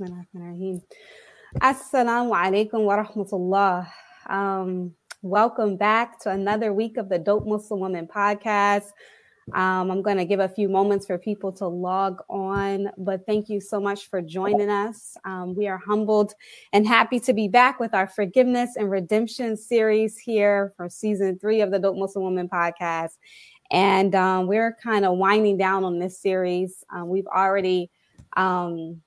Bismillahirrahmanirrahim. Assalamu alaikum wa rahmatullah. Um, welcome back to another week of the Dope Muslim Woman podcast. Um, I'm going to give a few moments for people to log on, but thank you so much for joining us. Um, we are humbled and happy to be back with our forgiveness and redemption series here for season three of the Dope Muslim Woman podcast. And um, we're kind of winding down on this series. Um, we've already um,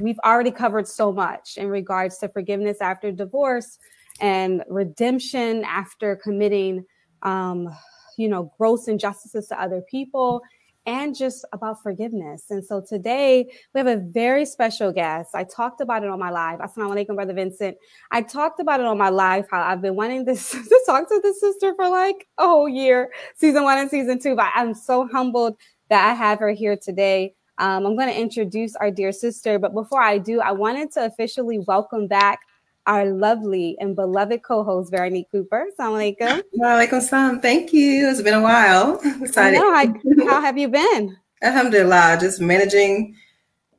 we've already covered so much in regards to forgiveness after divorce and redemption after committing um, you know gross injustices to other people and just about forgiveness. And so today we have a very special guest. I talked about it on my live. Assalamu alaikum, Brother Vincent. I talked about it on my live how I've been wanting this to talk to this sister for like a whole year, season one and season two. But I'm so humbled that I have her here today. Um, I'm going to introduce our dear sister, but before I do, I wanted to officially welcome back our lovely and beloved co-host Veronique Cooper. Assalamu alaikum. Walaikum salam. Thank you. It's been a while. Excited. Know, how, how have you been? Alhamdulillah, just managing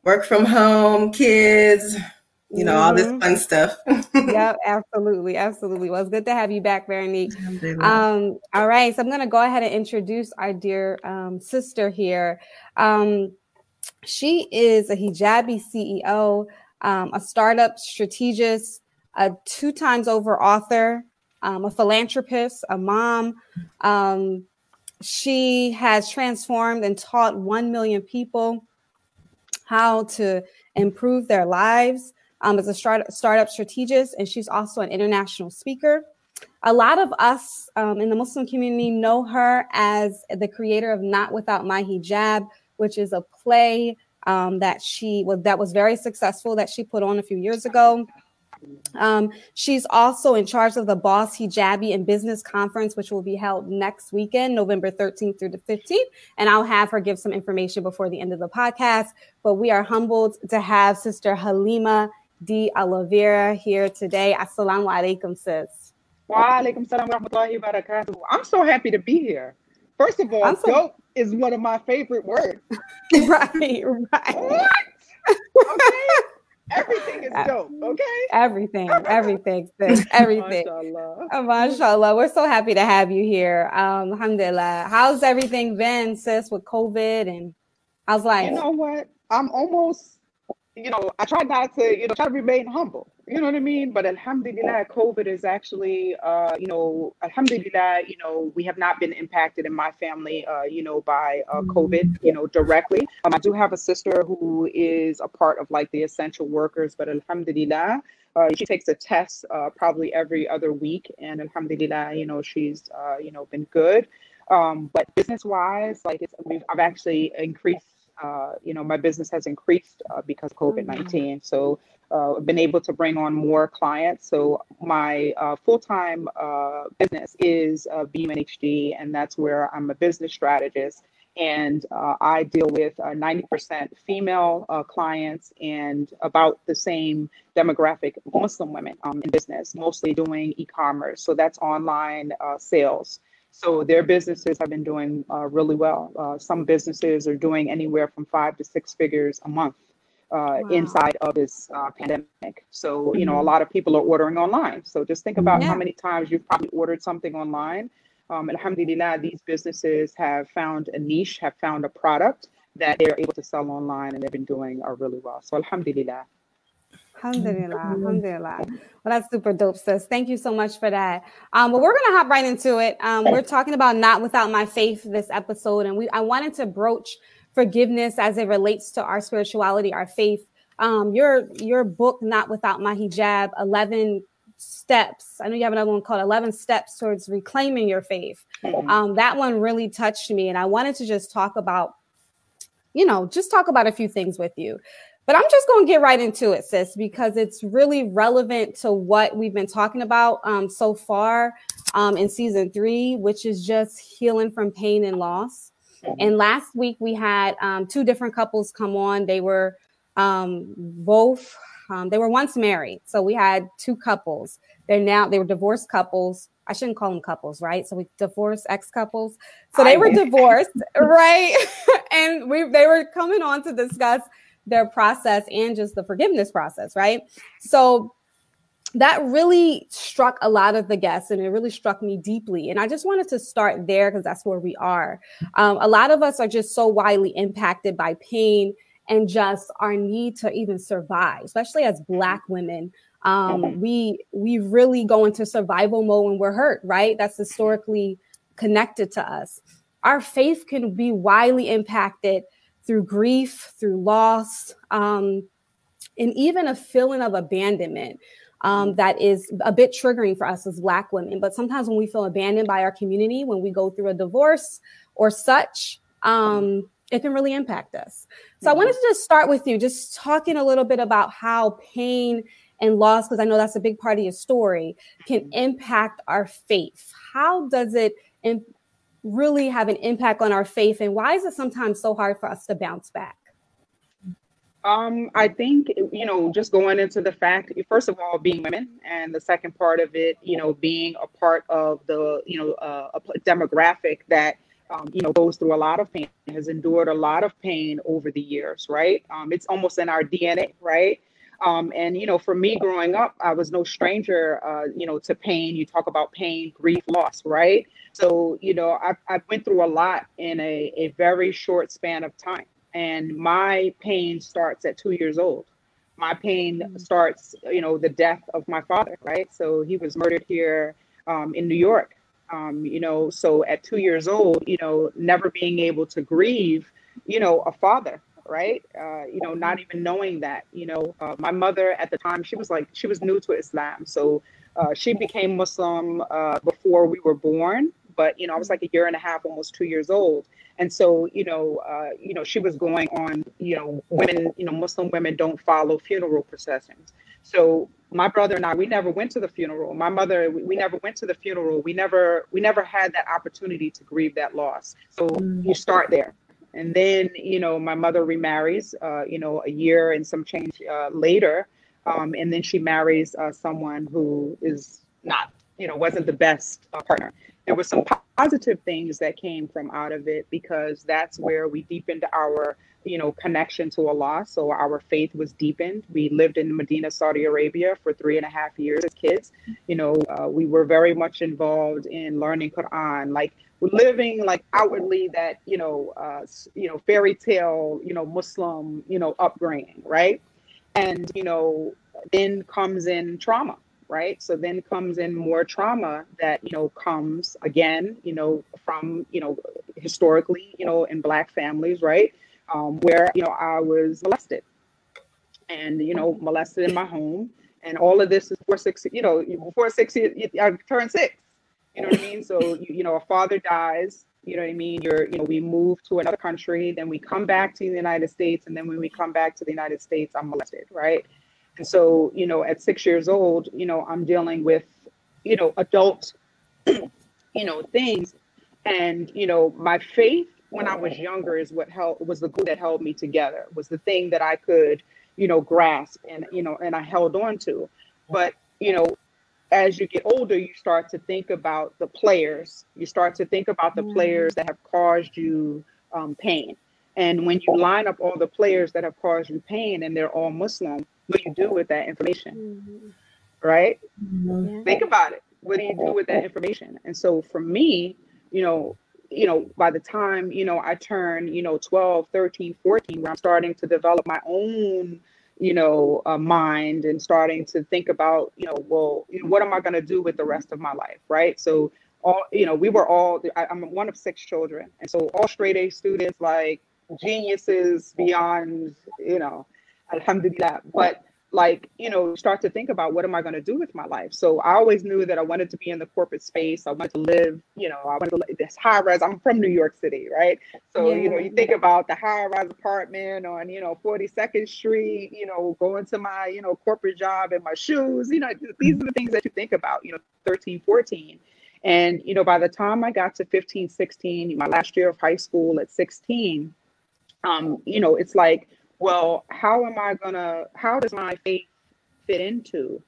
work from home, kids, you know, mm-hmm. all this mm-hmm. fun stuff. yeah, absolutely. Absolutely. Well, it's good to have you back, Veronique. Um, all right. So I'm going to go ahead and introduce our dear um, sister here. Um, she is a hijabi CEO, um, a startup strategist, a two times over author, um, a philanthropist, a mom. Um, she has transformed and taught 1 million people how to improve their lives um, as a start- startup strategist, and she's also an international speaker. A lot of us um, in the Muslim community know her as the creator of Not Without My Hijab, which is a play um, that she was that was very successful that she put on a few years ago. Um, she's also in charge of the Boss Hijabi and Business Conference, which will be held next weekend, November 13th through the 15th. And I'll have her give some information before the end of the podcast. But we are humbled to have Sister Halima D. Oliveira here today. Assalamu alaikum, sis. Wa alaikum salam wa rahmatullahi wa barakatuh. I'm so happy to be here. First of all, I'm so- dope is one of my favorite words. right, right. What? Okay. Everything is dope, okay? Everything, everything, sis, everything. mashallah. Oh, mashallah. We're so happy to have you here. Um, alhamdulillah. How's everything been, sis, with COVID and how's life? You know what? I'm almost you know, I try not to, you know, try to remain humble. You know what I mean? But alhamdulillah, COVID is actually, uh, you know, alhamdulillah, you know, we have not been impacted in my family, uh, you know, by uh, COVID, you know, directly. Um, I do have a sister who is a part of like the essential workers, but alhamdulillah, uh, she takes a test uh, probably every other week, and alhamdulillah, you know, she's, uh, you know, been good. Um, but business wise, like it's, we've, I've actually increased uh, you know, my business has increased uh, because of COVID 19. Mm-hmm. So uh, I've been able to bring on more clients. So my uh, full time uh, business is BUNHD, and that's where I'm a business strategist. And I deal with 90% female clients and about the same demographic Muslim women um, in business, mostly doing e commerce. So that's online sales. So their businesses have been doing uh, really well. Uh, some businesses are doing anywhere from five to six figures a month uh, wow. inside of this uh, pandemic. So, you know, a mm-hmm. lot of people are ordering online. So just think about yeah. how many times you've probably ordered something online. Um, alhamdulillah, these businesses have found a niche, have found a product that they're able to sell online and they've been doing uh, really well. So, alhamdulillah. Alhamdulillah, alhamdulillah. Well, that's super dope, sis. Thank you so much for that. Um, but we're gonna hop right into it. Um, we're talking about not without my faith this episode, and we I wanted to broach forgiveness as it relates to our spirituality, our faith. Um, your your book, not without my hijab, eleven steps. I know you have another one called 11 steps towards reclaiming your faith. Mm-hmm. Um, that one really touched me. And I wanted to just talk about, you know, just talk about a few things with you. But I'm just going to get right into it, sis, because it's really relevant to what we've been talking about um, so far um, in season three, which is just healing from pain and loss. Mm-hmm. And last week we had um, two different couples come on. They were um, both, um, they were once married. So we had two couples. They're now, they were divorced couples. I shouldn't call them couples, right? So we divorced ex couples. So they were divorced, right? and we they were coming on to discuss their process and just the forgiveness process, right? So that really struck a lot of the guests and it really struck me deeply. And I just wanted to start there because that's where we are. Um, a lot of us are just so widely impacted by pain and just our need to even survive, especially as Black women. Um, we we really go into survival mode when we're hurt, right? That's historically connected to us. Our faith can be widely impacted through grief, through loss, um, and even a feeling of abandonment um, that is a bit triggering for us as Black women. But sometimes when we feel abandoned by our community, when we go through a divorce or such, um, it can really impact us. So I wanted to just start with you, just talking a little bit about how pain and loss, because I know that's a big part of your story, can impact our faith. How does it in- really have an impact on our faith, and why is it sometimes so hard for us to bounce back? Um, I think you know, just going into the fact, first of all, being women, and the second part of it, you know, being a part of the you know uh, a demographic that um, you know goes through a lot of pain, has endured a lot of pain over the years, right? Um, it's almost in our DNA, right? Um, and you know, for me growing up, I was no stranger, uh, you know, to pain. You talk about pain, grief, loss, right? So you know, I, I went through a lot in a, a very short span of time and my pain starts at two years old. My pain mm-hmm. starts you know the death of my father right? So he was murdered here um, in new york. Um, you know so at two years old you know never being able to grieve you know a father right? Uh, you know not even knowing that you know uh, my mother at the time she was like she was new to islam. So uh, she became muslim uh, before we were born but you know i was like a year and a half almost two years old and so, you know, uh, you know, she was going on, you know, women, you know, Muslim women don't follow funeral processions. So my brother and I, we never went to the funeral. My mother, we, we never went to the funeral. We never, we never had that opportunity to grieve that loss. So mm. you start there. And then, you know, my mother remarries, uh, you know, a year and some change uh, later. Um, and then she marries uh, someone who is not, you know, wasn't the best uh, partner there were some positive things that came from out of it because that's where we deepened our you know connection to allah. So our faith was deepened. We lived in medina saudi arabia for three and a half years as kids. You know uh, we were very much involved in learning quran like living like outwardly that you know uh, you know fairy tale you know muslim you know upbringing right? And you know then comes in trauma right? So then comes in more trauma that, you know, comes again, you know, from, you know, historically, you know, in Black families, right? Um, where, you know, I was molested and, you know, molested in my home. And all of this is before six, you know, before six, I turned six. You know what I mean? So, you, you know, a father dies, you know what I mean? You're, you know, we move to another country, then we come back to the United States, and then when we come back to the United States, I'm molested, right? And so, you know, at six years old, you know, I'm dealing with, you know, adult, you know, things. And, you know, my faith when I was younger is what held was the glue that held me together, was the thing that I could, you know, grasp and, you know, and I held on to. But, you know, as you get older, you start to think about the players. You start to think about the players that have caused you um, pain. And when you line up all the players that have caused you pain and they're all Muslim, what do you do with that information? Mm-hmm. Right? Mm-hmm. Think about it. What do you do with that information? And so for me, you know, you know, by the time, you know, I turn, you know, 12, 13, 14, where I'm starting to develop my own, you know, uh, mind and starting to think about, you know, well, you know, what am I going to do with the rest of my life? Right. So, all, you know, we were all, I, I'm one of six children. And so all straight A students, like geniuses beyond, you know, alhamdulillah. But like, you know, start to think about what am I going to do with my life? So I always knew that I wanted to be in the corporate space. I wanted to live, you know, I wanted to live this high rise. I'm from New York City, right? So, yeah. you know, you think about the high rise apartment on, you know, 42nd Street, you know, going to my, you know, corporate job and my shoes, you know, these are the things that you think about, you know, 13, 14. And, you know, by the time I got to 15, 16, my last year of high school at 16, um, you know, it's like, well, how am I gonna, how does my faith fit into,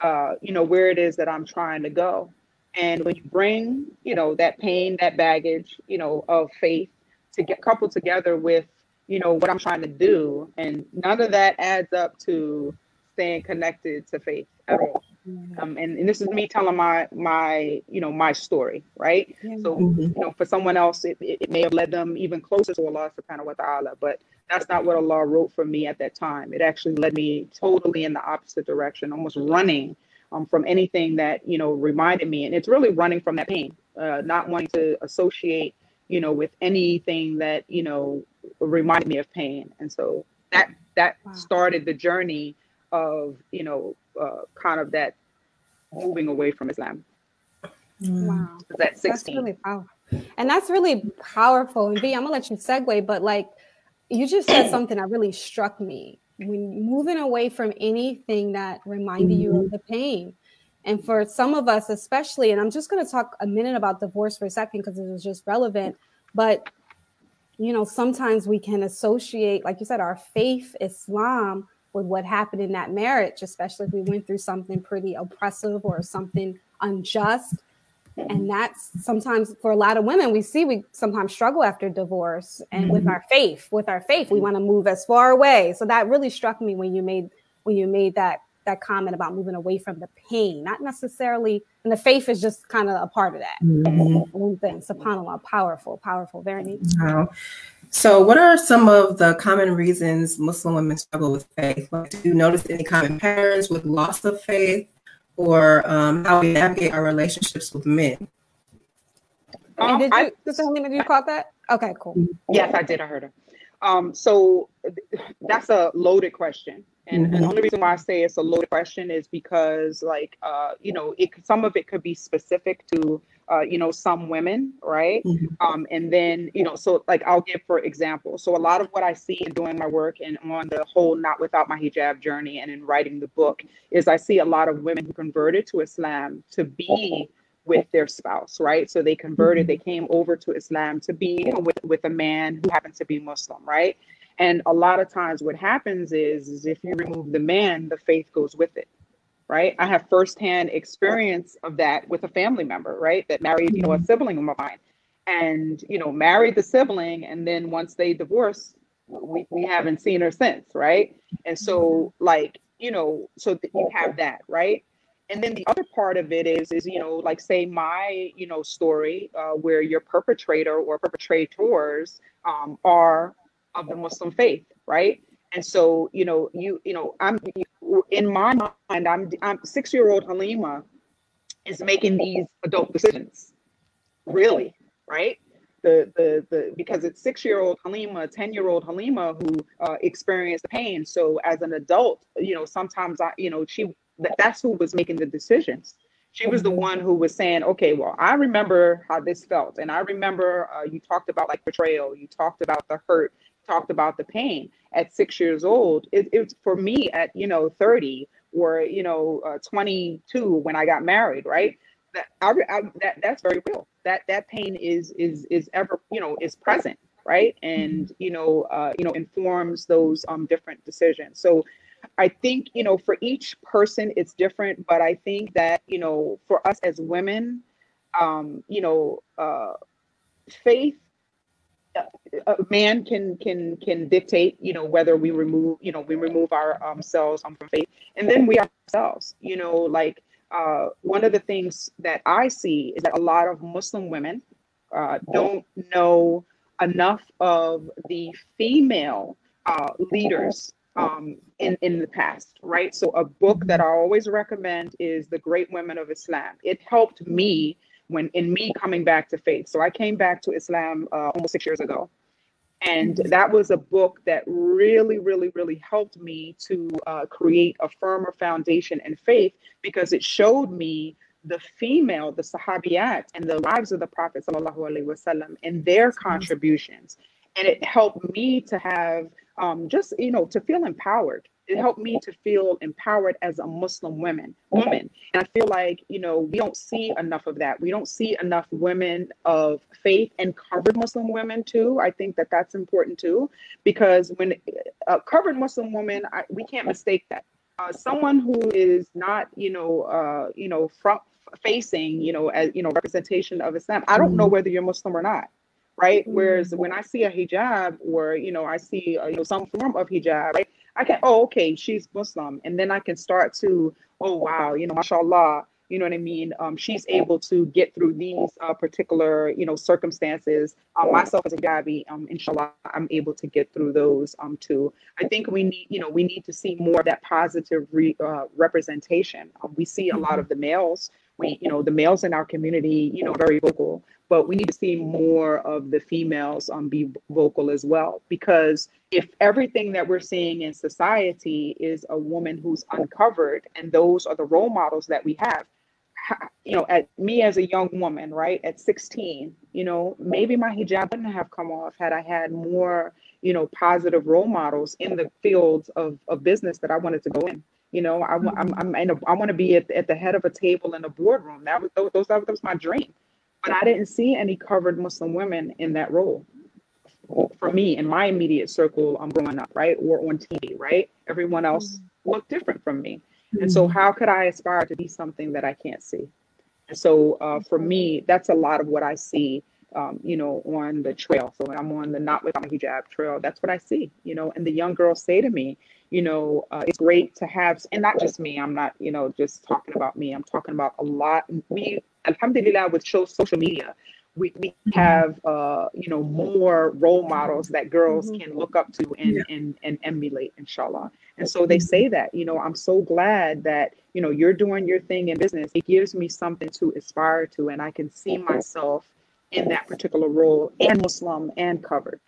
uh, you know, where it is that I'm trying to go? And when you bring, you know, that pain, that baggage, you know, of faith to get coupled together with, you know, what I'm trying to do. And none of that adds up to staying connected to faith at all. Mm-hmm. Um, and, and this is me telling my my you know my story, right? So mm-hmm. you know, for someone else, it, it, may have led them even closer to Allah Subhanahu wa Taala, but that's not what Allah wrote for me at that time. It actually led me totally in the opposite direction, almost running um, from anything that you know reminded me, and it's really running from that pain, uh, not wanting to associate you know with anything that you know reminded me of pain, and so that that wow. started the journey of you know uh, kind of that moving away from Islam. Wow, that's That's really powerful. And that's really powerful. And B, I'm gonna let you segue, but like you just said something that really struck me when moving away from anything that reminded you of mm-hmm. the pain. And for some of us, especially, and I'm just going to talk a minute about divorce for a second because it was just relevant. But, you know, sometimes we can associate, like you said, our faith, Islam, with what happened in that marriage, especially if we went through something pretty oppressive or something unjust. And that's sometimes for a lot of women, we see we sometimes struggle after divorce. And mm-hmm. with our faith, with our faith, we want to move as far away. So that really struck me when you made when you made that that comment about moving away from the pain, not necessarily, and the faith is just kind of a part of that. Mm-hmm. Thing, subhanAllah, powerful, powerful, very neat. Wow. So, what are some of the common reasons Muslim women struggle with faith? Like, do you notice any common patterns with loss of faith, or um, how we navigate our relationships with men? Um, did you, Sister Halimah, did you caught that? Okay, cool. Yes, I did. I heard her. Um, so that's a loaded question. And, mm-hmm. and, the only reason why I say it's a loaded question is because, like, uh, you know, it some of it could be specific to uh, you know, some women, right? Mm-hmm. Um, and then, you know, so like I'll give for example. So a lot of what I see in doing my work and on the whole not without my hijab journey and in writing the book is I see a lot of women who converted to Islam to be with their spouse, right? So they converted, mm-hmm. they came over to Islam to be you know, with, with a man who happens to be Muslim, right? And a lot of times what happens is, is if you remove the man, the faith goes with it right? I have firsthand experience of that with a family member, right? That married, you know, a mm-hmm. sibling of mine and, you know, married the sibling. And then once they divorced, we, we haven't seen her since, right? And so, like, you know, so you have that, right? And then the other part of it is, is you know, like say my, you know, story uh, where your perpetrator or perpetrators um, are of the Muslim faith, right? And so, you know, you, you know, I'm in my mind, I'm, I'm six year old Halimah is making these adult decisions, really, right? The, the, the, because it's six year old Halimah, 10 year old Halimah who uh, experienced pain. So as an adult, you know, sometimes I, you know, she, that, that's who was making the decisions. She was the one who was saying, okay, well, I remember how this felt. And I remember uh, you talked about like betrayal, you talked about the hurt, talked about the pain at six years old. It, it's for me at, you know, 30 or, you know, uh, 22 when I got married, right? That, I, I, that that's very real. That that pain is is is ever you know is present, right? And you know uh, you know informs those um different decisions. So I think you know for each person it's different, but I think that you know for us as women, um, you know, uh, faith a man can can can dictate you know whether we remove you know we remove our um, cells um, from faith and then we ourselves you know like uh, one of the things that i see is that a lot of muslim women uh, don't know enough of the female uh, leaders um, in, in the past, right? So, a book that I always recommend is The Great Women of Islam. It helped me when in me coming back to faith. So I came back to Islam uh, almost six years ago. And mm-hmm. that was a book that really, really, really helped me to uh, create a firmer foundation in faith because it showed me the female, the Sahabiyat, and the lives of the Prophet wasallam and their contributions. And it helped me to have um, just, you know, to feel empowered it helped me to feel empowered as a Muslim woman woman. And I feel like, you know, we don't see enough of that. We don't see enough women of faith and covered Muslim women too. I think that that's important too, because when a covered Muslim woman, I, we can't mistake that. Uh, someone who is not, you know, uh, you know, front facing, you know, as you know, representation of Islam. I don't know mm-hmm. whether you're Muslim or not right? Mm-hmm. Whereas when I see a hijab or you know I see uh, you know some form of hijab, right? I can oh okay she's Muslim, and then I can start to oh wow you know mashallah you know what I mean? Um, she's able to get through these uh, particular, you know, circumstances. Um, myself as a Gabi, um, inshallah, I'm able to get through those um, too. I think we need, you know, we need to see more of that positive re, uh, representation. Um, we see a lot of the males. We, you know, the males in our community, you know, very vocal but we need to see more of the females um, be vocal as well because if everything that we're seeing in society is a woman who's uncovered and those are the role models that we have you know at me as a young woman right at 16 you know maybe my hijab wouldn't have come off had i had more you know positive role models in the fields of, of business that i wanted to go in. You know I, i'm, I'm in a, i want to be at, at the head of a table in a boardroom. That was those, that was my dream. But I didn't see any covered Muslim women in that role. For me, in my immediate circle, I'm growing up, right? Or on TV, right? Everyone else mm-hmm. looked different from me. And so, mm-hmm. how could I aspire to be something that I can't see? And so, uh, for me, that's a lot of what I see, um, you know, on the trail. So, when I'm on the Not Without My Hijab trail. That's what I see, you know. And the young girls say to me, you know, uh, it's great to have, and not just me. I'm not, you know, just talking about me. I'm talking about a lot. We, alhamdulillah, with show, social media, we, we have, uh, you know, more role models that girls mm-hmm. can look up to and, yeah. and, and emulate, inshallah. And so they say that, you know, I'm so glad that, you know, you're doing your thing in business. It gives me something to aspire to, and I can see myself in that particular role and Muslim and covered.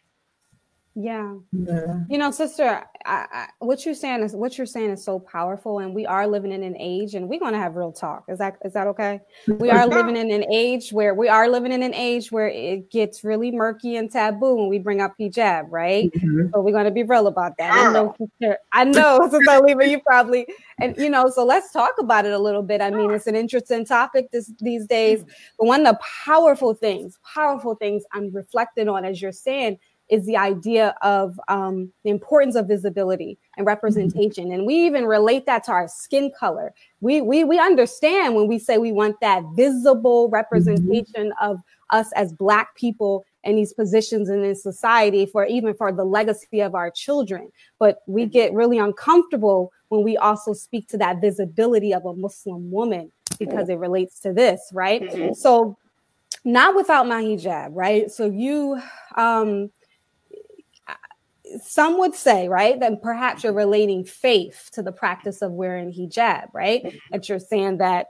Yeah. yeah. You know, sister, I, I, what you're saying is what you're saying is so powerful, and we are living in an age, and we're going to have real talk. Is that is that okay? We are living in an age where we are living in an age where it gets really murky and taboo when we bring up hijab, right? Mm-hmm. So we're going to be real about that. I know, sister. I know, Sister Leva, you probably, and you know, so let's talk about it a little bit. I mean, it's an interesting topic this, these days, but one of the powerful things, powerful things I'm reflecting on, as you're saying is the idea of um, the importance of visibility and representation. Mm-hmm. And we even relate that to our skin color. We, we, we understand when we say we want that visible representation mm-hmm. of us as Black people in these positions in this society for even for the legacy of our children. But we mm-hmm. get really uncomfortable when we also speak to that visibility of a Muslim woman because it relates to this, right? Mm-hmm. So not without my hijab, right? So you um some would say, right, that perhaps you're relating faith to the practice of wearing hijab, right? Mm-hmm. That you're saying that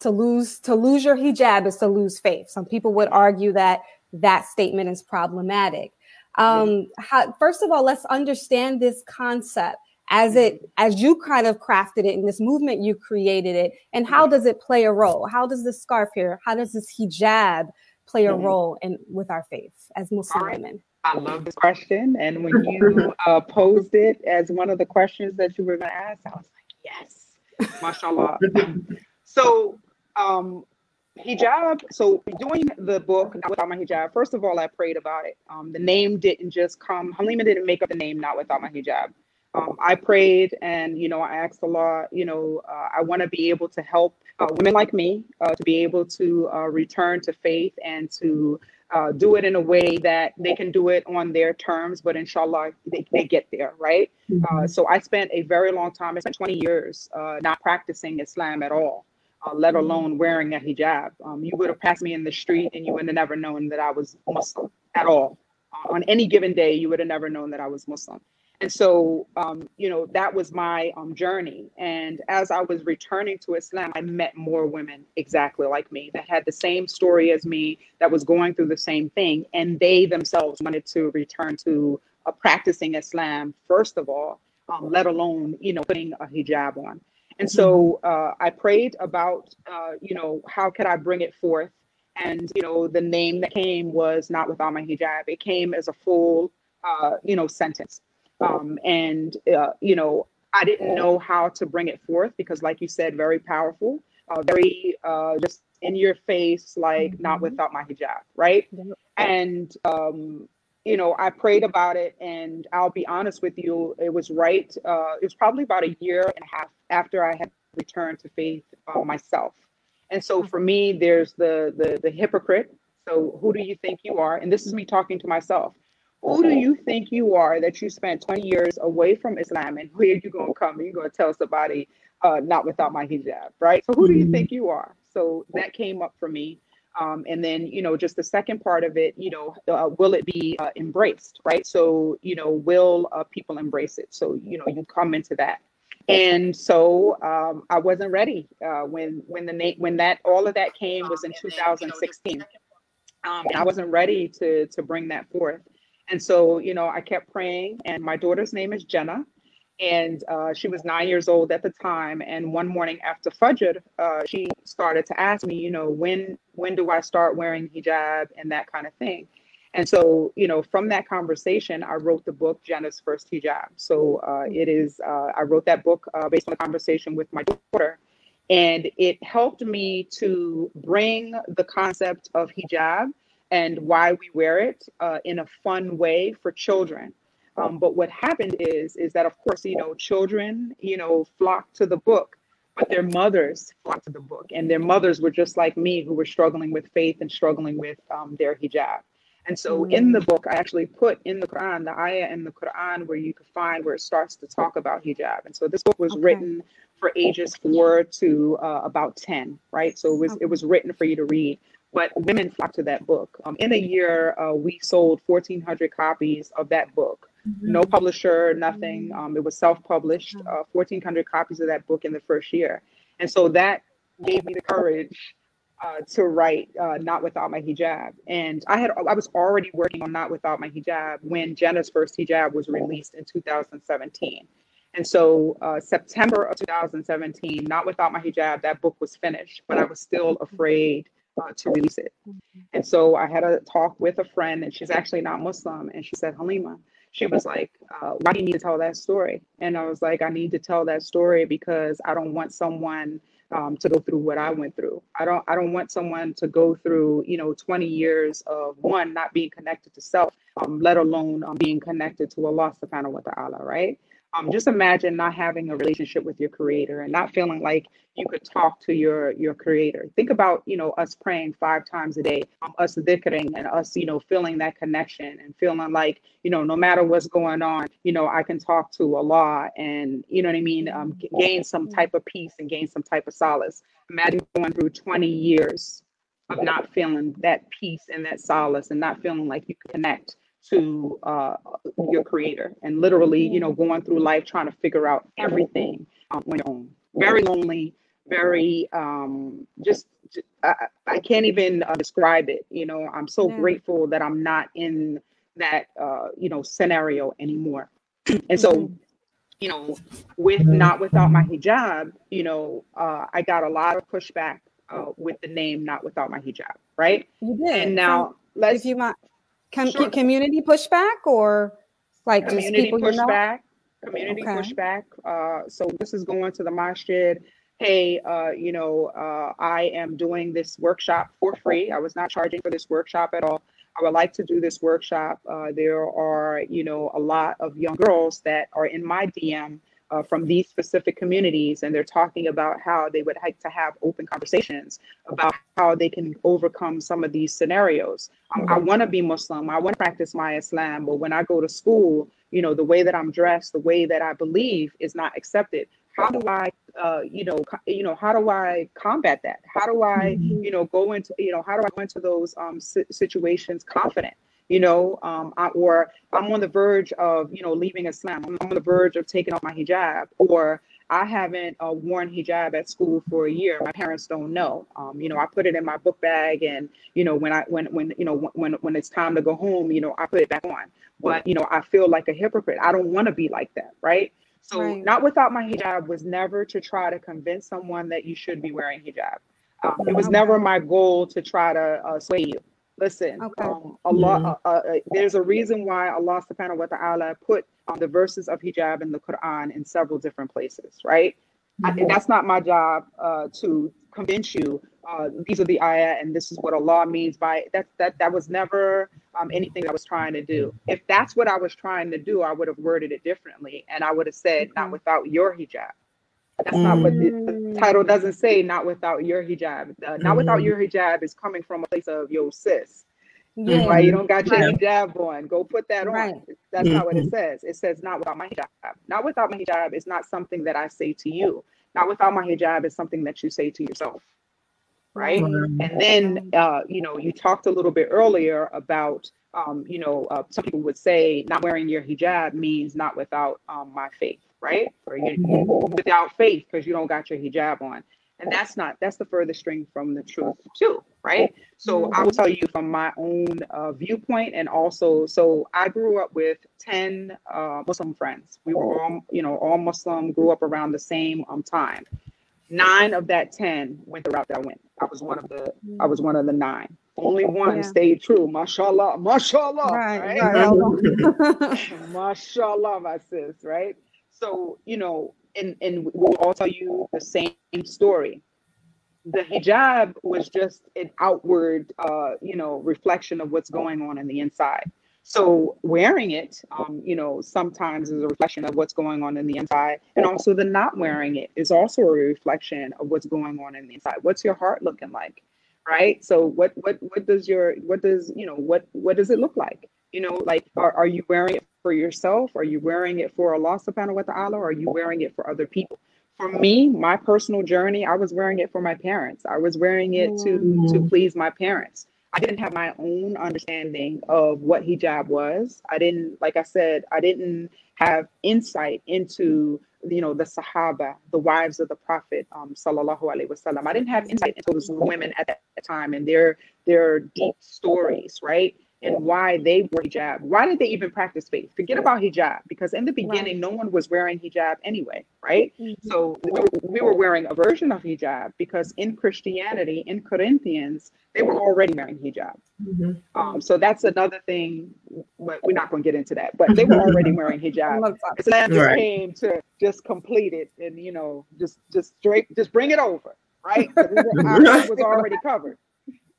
to lose to lose your hijab is to lose faith. Some people would argue that that statement is problematic. Um, how, first of all, let's understand this concept as it as you kind of crafted it in this movement you created it and how does it play a role how does this scarf here how does this hijab play a mm-hmm. role in with our faith as muslim right. women I love this question. And when you uh, posed it as one of the questions that you were going to ask, I was like, yes, mashallah. so, um, hijab. So, doing the book, Not Without My Hijab, first of all, I prayed about it. Um, the name didn't just come, Halimah didn't make up the name Not Without My Hijab. Um, I prayed and, you know, I asked Allah, you know, uh, I want to be able to help uh, women like me uh, to be able to uh, return to faith and to uh, do it in a way that they can do it on their terms, but inshallah, they, they get there, right? Mm-hmm. Uh, so I spent a very long time, I spent 20 years uh, not practicing Islam at all, uh, let mm-hmm. alone wearing a hijab. Um, you would have passed me in the street and you would have never known that I was Muslim at all. Uh, on any given day, you would have never known that I was Muslim and so um, you know that was my um, journey. And as i was returning to islam i met more women exactly like me that had the same story as me that was going through the same thing. And they themselves wanted to return to uh, practicing islam first of all um, let alone you know putting a hijab on. And so uh, i prayed about uh, you know how could i bring it forth? And you know the name that came was not without my hijab. It came as a full uh, you know sentence um, and, uh, you know, I didn't know how to bring it forth because, like you said, very powerful, uh, very uh, just in your face, like mm-hmm. not without my hijab, right? And, um, you know, I prayed about it, and I'll be honest with you, it was right. Uh, it was probably about a year and a half after I had returned to faith uh, myself. And so for me, there's the the, the hypocrite So who do you think you are? And this is me talking to myself. Who do you think you are that you spent 20 years away from Islam and where you gonna come and you're gonna tell somebody uh, not without my hijab, right? So who do you think you are? So that came up for me. Um, and then, you know, just the second part of it, you know, uh, will it be uh, embraced, right? So, you know, will uh, people embrace it? So, you know, you come into that. And so um, I wasn't ready uh, when when the na- when that all of that came was in 2016. Um, and I wasn't ready to to bring that forth. And so, you know, I kept praying. And my daughter's name is Jenna, and uh, she was nine years old at the time. And one morning after Fajr, uh, she started to ask me, you know, when when do I start wearing hijab and that kind of thing. And so, you know, from that conversation, I wrote the book Jenna's First Hijab. So uh, it is, uh, I wrote that book uh, based on a conversation with my daughter. And it helped me to bring the concept of hijab and why we wear it uh, in a fun way for children. Um, but what happened is, is that of course, you know, children, you know, flock to the book, but their mothers flock to the book, and their mothers were just like me, who were struggling with faith and struggling with um, their hijab. And so in the book, I actually put in the Quran, the ayah in the Quran where you could find where it starts to talk about hijab. And so this book was okay. written for ages four to uh, about 10, right? So it was, okay. it was written for you to read. But women flocked to that book. Um, in a year, uh, we sold 1,400 copies of that book. Mm-hmm. No publisher, nothing. Mm-hmm. Um, it was self published, uh, 1,400 copies of that book in the first year. And so that gave me the courage uh, to write uh, "Not Without My Hijab," and I had I was already working on "Not Without My Hijab" when Jenna's first hijab was released in 2017. And so, uh, September of 2017, "Not Without My Hijab," that book was finished, but I was still afraid uh, to release it. And so, I had a talk with a friend, and she's actually not Muslim, and she said, "Halimah." She was like, uh, "Why do you need to tell that story?" And I was like, "I need to tell that story because I don't want someone." um, to go through what I went through. I don't I don't want someone to go through you know 20 years of one not being connected to self, um, let alone um, being connected to Allah Subhanahu wa Taala. Right? Um, just imagine not having a relationship with your creator and not feeling like you could talk to your your creator. Think about you know us praying five times a day, um, us dhikring, and us you know feeling that connection and feeling like you know no matter what's going on, you know I can talk to Allah and you know what I mean, um, gain some type of peace and gain some type of solace. Imagine going through 20 years of not feeling that peace and that solace and not feeling like you connect to uh, your creator and literally, you know, going through life trying to figure out everything um, on your own. Very lonely, very um, just, I, I can't even uh, describe it. You know, I'm so yeah. grateful that I'm not in that, uh, you know, scenario anymore. and so, mm-hmm. you know, with not without my hijab, you know, uh, I got a lot of pushback uh, with the name not without my hijab, right? You did. And now, so let's. If you might, Com- sure. Community pushback or like community just people pushback? You know? Community okay. pushback. Uh, so this is going to the masjid. Hey, uh, you know, uh, I am doing this workshop for free. I was not charging for this workshop at all. I would like to do this workshop. Uh, there are, you know, a lot of young girls that are in my DM uh, from these specific communities, and they're talking about how they would like to have open conversations about how they can overcome some of these scenarios. Um, I want to be Muslim, I want to practice my Islam, but when I go to school, you know, the way that I'm dressed, the way that I believe is not accepted. How do I, uh, you know, co- you know, how do I combat that? How do I, mm-hmm. you know, go into, you know, how do I go into those um, situations confident? You know, um, I, or I'm on the verge of, you know, leaving Islam. I'm on the verge of taking off my hijab, or I haven't uh, worn hijab at school for a year. My parents don't know. Um, you know, I put it in my book bag, and you know, when I when when you know when when it's time to go home, you know, I put it back on. But you know, I feel like a hypocrite. I don't want to be like that, right? So, right. not without my hijab was never to try to convince someone that you should be wearing hijab. Um, it was never my goal to try to uh, sway you. Listen, okay. um, Allah, uh, uh, uh, there's a reason why Allah subhanahu wa ta'ala put um, the verses of hijab in the Quran in several different places, right? Mm-hmm. I, that's not my job uh, to convince you uh, these are the ayah and this is what Allah means by that. That that was never um, anything I was trying to do. If that's what I was trying to do, I would have worded it differently, and I would have said, "Not without your hijab." That's mm. not what the, the, mm. title doesn't say. Not without your hijab. Uh, not mm. without your hijab is coming from a place of yo sis. Yeah. Why you don't got your right. hijab on? Go put that right. on. That's mm-hmm. not what it mm-hmm. says. It says not without my hijab. Not without my hijab is not something that I say to you. Not without my hijab is something that you say to yourself. Right. Mm-hmm. And then uh, you know, you talked a little bit earlier about um, you know, uh, some people would say not wearing your hijab means not without um, my faith, right? Or you, mm-hmm. without faith because you don't got your hijab on and that's not that's the furthest string from the truth too right so i will tell you from my own uh, viewpoint and also so i grew up with 10 uh, muslim friends we were all you know all muslim grew up around the same um, time nine of that 10 went the route that i went i was one of the i was one of the nine only one yeah. stayed true mashallah mashallah right, right. right. mashallah my sis right so you know and and we'll all tell you the same story. The hijab was just an outward, uh, you know, reflection of what's going on in the inside. So wearing it, um, you know, sometimes is a reflection of what's going on in the inside, and also the not wearing it is also a reflection of what's going on in the inside. What's your heart looking like, right? So what what what does your what does you know what what does it look like? You know, like are, are you wearing it for yourself? Are you wearing it for Allah subhanahu wa ta'ala? Or are you wearing it for other people? For me, my personal journey, I was wearing it for my parents. I was wearing it to to mm-hmm. please my parents. I didn't have my own understanding of what hijab was. I didn't, like I said, I didn't have insight into you know the Sahaba, the wives of the Prophet, um, sallallahu alaihi wasallam. I didn't have insight into those women at that time and their their deep stories, right? And why they wore hijab. Why did they even practice faith? Forget about hijab because in the beginning, right. no one was wearing hijab anyway, right? Mm-hmm. So we were, wearing a version of hijab because in Christianity, in Corinthians, they were already wearing hijab. Mm-hmm. Um, so that's another thing, but we're not going to get into that. But they were already wearing hijab. Islam just right. came to just complete it and you know just just straight just bring it over, right? It was already covered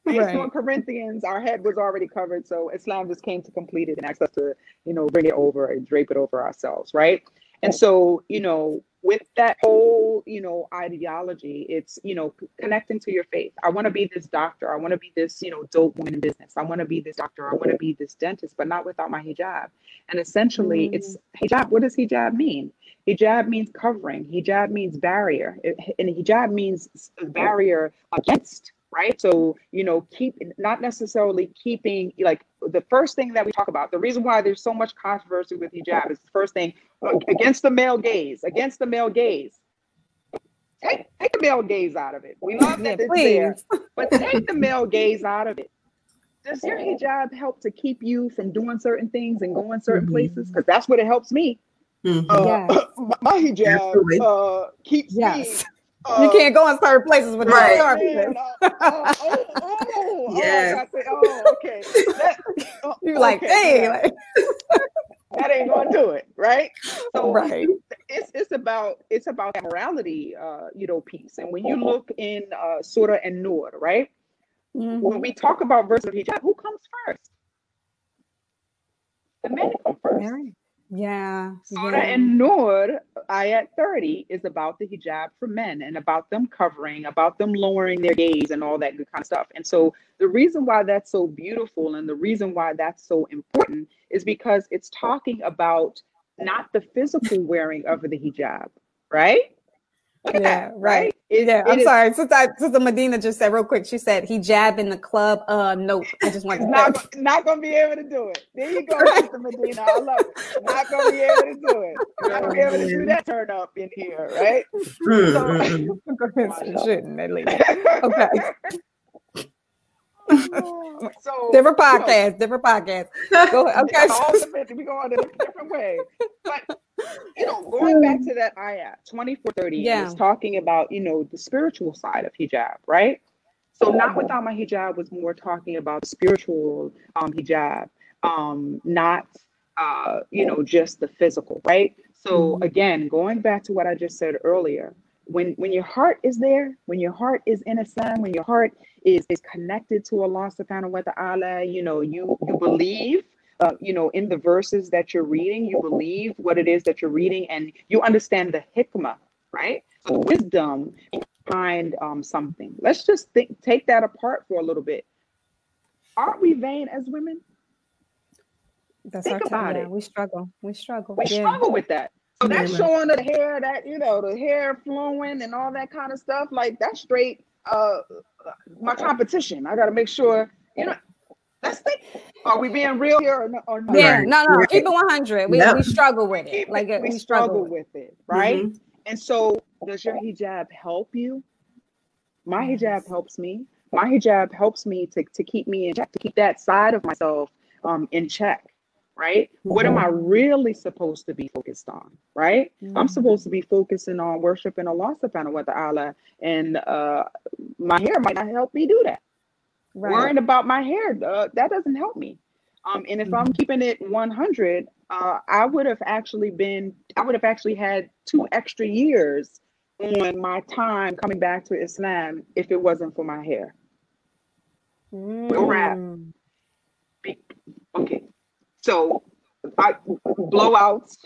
based right. on Corinthians, our head was already covered. So Islam just came to complete it and asked us to, you know, bring it over and drape it over ourselves, right? And so, you know, with that whole, you know, ideology, it's, you know, connecting to your faith. I want to be this doctor. I want to be this, you know, dope woman in business. I want to be this doctor. I want to be this dentist, but not without my hijab. And essentially, mm. it's hijab. What does hijab mean? Hijab means covering. Hijab means barrier. It, and hijab means barrier against right? So, you know, keep not necessarily keeping like the first thing that we talk about, the reason why there's so much controversy with hijab is the first thing against the male gaze, against the male gaze. Take, take the male gaze out of it. We love that it's there, but take the male gaze out of it. Does your hijab help to keep you from doing certain things and going certain mm-hmm. places? Because that's what it helps me. Mm-hmm. Uh, yes. my hijab uh, keeps yes. me uh, you can't go in certain places with right. sharp. oh, oh, oh, yes. oh, oh, okay. That, oh, You're like, hey, like, that ain't gonna do it, right? So right. It's it's about it's about morality, uh, you know, piece. And when you look in uh, Surah An-Nur, right? Mm-hmm. When we talk about verse of hijab, who comes first? The men come first. Mary. Yeah. Surah yeah. An-Nur, ayat 30, is about the hijab for men and about them covering, about them lowering their gaze and all that good kind of stuff. And so the reason why that's so beautiful and the reason why that's so important is because it's talking about not the physical wearing of the hijab, right? Yeah, that, right. It, yeah, I'm sorry. Since I since the Medina just said real quick, she said hijab in the club. Uh, nope. I just want to not, not gonna be able to do it. There you go, right. Sister Medina. I love it. Not gonna be able to do it. Not gonna be able to do that turn up in here, right? So, shouldn't at least. Okay. so different podcast, you know, different podcast. Go ahead. Okay. All we go on in a different way. But you know, going back to that ayah 2430, yeah. it's talking about, you know, the spiritual side of hijab, right? So not without my hijab was more talking about spiritual um, hijab, um, not uh, you know, just the physical, right? So mm-hmm. again, going back to what I just said earlier, when when your heart is there, when your heart is in Islam, when your heart is is connected to Allah subhanahu wa ta'ala, you know, you you believe uh, you know, in the verses that you're reading, you believe what it is that you're reading and you understand the hikmah, right? So wisdom behind um, something. Let's just think, take that apart for a little bit. Aren't we vain as women? That's Think our about it. We struggle. We struggle. We yeah. struggle with that. So that's yeah. showing the hair, that you know, the hair flowing and all that kind of stuff. Like that's straight. Uh, my competition. I got to make sure. You know, let's think. Are we being real here or, no, or not? Yeah, no, no. Keep it one hundred. We, we struggle with it. Like we, we struggle, with it, right? Mm-hmm. And so, does your hijab help you? My hijab helps me. My hijab helps me to, to keep me in check, to keep that side of myself um, in check right? Mm-hmm. What am I mm-hmm. really supposed to be focused on, right? Mm-hmm. I'm supposed to be focusing on worshiping Allah subhanahu wa ta'ala, and uh, my hair might not help me do that. Right. Worrying about my hair, uh, that doesn't help me. Um, and if mm-hmm. I'm keeping it 100, uh, I would have actually been, I would have actually had two extra years on my time coming back to Islam if it wasn't for my hair. Mm. Wrap. Okay, so I blowouts,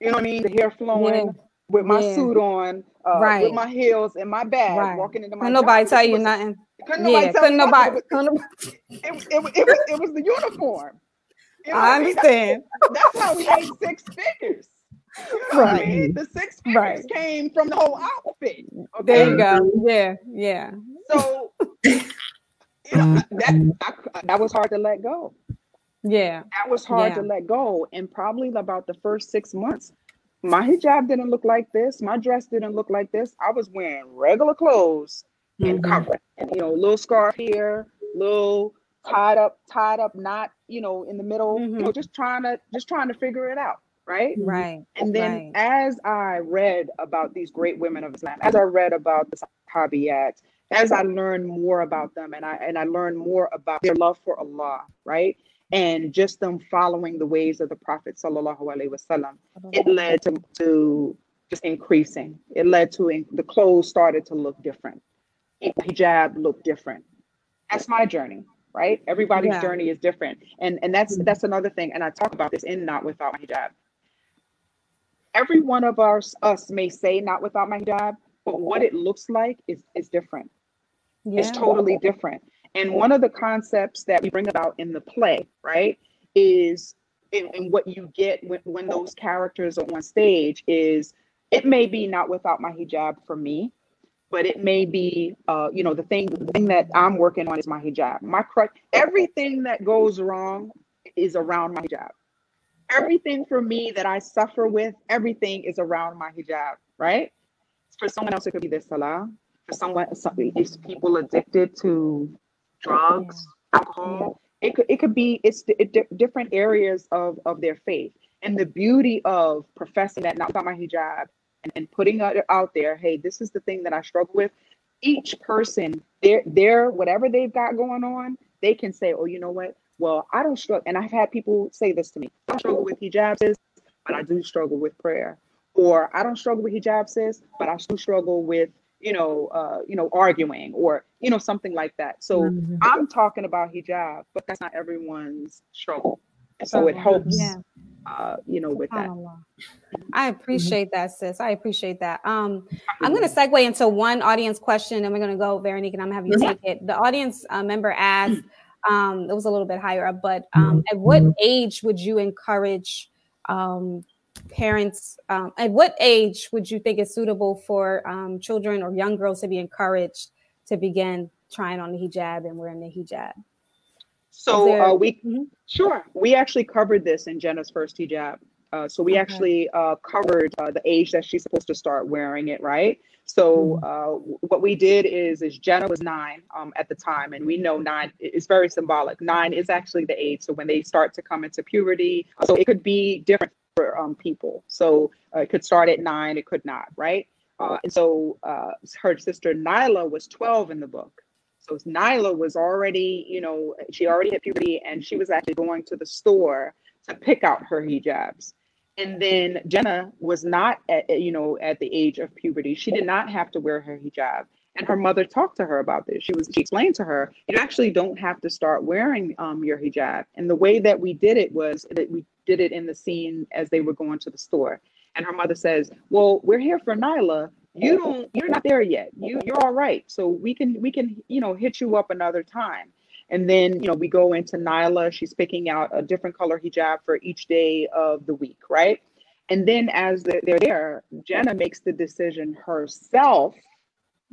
you know what I mean? The hair flowing yeah. with my yeah. suit on, uh, right. with my heels and my bag, right. walking into my. Couldn't nobody tell you nothing. Couldn't yeah, couldn't nobody. Couldn't it, it, it, it, was, it was the uniform. You know I understand. That's, that's how we made six figures. You know right. I mean? The six figures right. came from the whole outfit. Okay? There you go. Yeah, yeah. So you know, that I, that was hard to let go. Yeah. That was hard yeah. to let go. And probably about the first six months, my hijab didn't look like this. My dress didn't look like this. I was wearing regular clothes mm-hmm. and covering. And you know, little scarf here, little tied up, tied up, not, you know, in the middle, mm-hmm. you know, mm-hmm. just trying to just trying to figure it out. Right. Right. And then right. as I read about these great women of Islam, as I read about the Sahabiyat, as I learned more about them and I and I learned more about their love for Allah, right? And just them following the ways of the Prophet sallallahu alaihi wasallam, it led to, to just increasing. It led to in, the clothes started to look different. Hijab looked different. That's my journey, right? Everybody's yeah. journey is different, and and that's mm-hmm. that's another thing. And I talk about this in not without my hijab. Every one of us us may say not without my hijab, but what it looks like is is different. Yeah. It's totally different. And one of the concepts that we bring about in the play, right, is and what you get when, when those characters are on stage is it may be not without my hijab for me, but it may be uh, you know, the thing the thing that I'm working on is my hijab. My crutch, everything that goes wrong is around my hijab. Everything for me that I suffer with, everything is around my hijab, right? For someone else, it could be their salah. For someone, some, people addicted to drugs, alcohol. It could it could be it's it, different areas of of their faith. And the beauty of professing that not about my hijab and, and putting it out there, hey, this is the thing that I struggle with. Each person, their their whatever they've got going on, they can say, oh, you know what? Well, I don't struggle, and I've had people say this to me. I struggle with hijab, sis, but I do struggle with prayer. Or I don't struggle with hijab, sis, but I still struggle with you know, uh, you know, arguing or you know something like that. So mm-hmm. I'm talking about hijab, but that's not everyone's struggle. And so it helps, yeah. uh, you know, with that. I mm-hmm. appreciate mm-hmm. that, sis. I appreciate that. Um, I'm going to segue into one audience question, and we're going to go, Veronique, and I'm going to have you mm-hmm. take it. The audience uh, member asked, um, it was a little bit higher up, but um, at what age would you encourage um, parents um, at what age would you think is suitable for um, children or young girls to be encouraged to begin trying on the hijab and wearing the hijab so there, uh, we mm-hmm. sure we actually covered this in jenna's first hijab uh, so we okay. actually uh, covered uh, the age that she's supposed to start wearing it right so mm-hmm. uh, what we did is is jenna was nine um, at the time and we know nine is very symbolic nine is actually the age so when they start to come into puberty so it could be different for um, people. So uh, it could start at nine, it could not, right? Uh, and so uh, her sister Nyla was 12 in the book. So Nyla was already, you know, she already had puberty and she was actually going to the store to pick out her hijabs. And then Jenna was not at, you know, at the age of puberty. She did not have to wear her hijab. And her mother talked to her about this. She was she explained to her, you actually don't have to start wearing um, your hijab. And the way that we did it was that we did it in the scene as they were going to the store. And her mother says, Well, we're here for Nyla, you don't you're not there yet. You you're all right. So we can we can you know hit you up another time. And then you know we go into nyla. She's picking out a different color hijab for each day of the week right? And then as they're there jenna makes the decision herself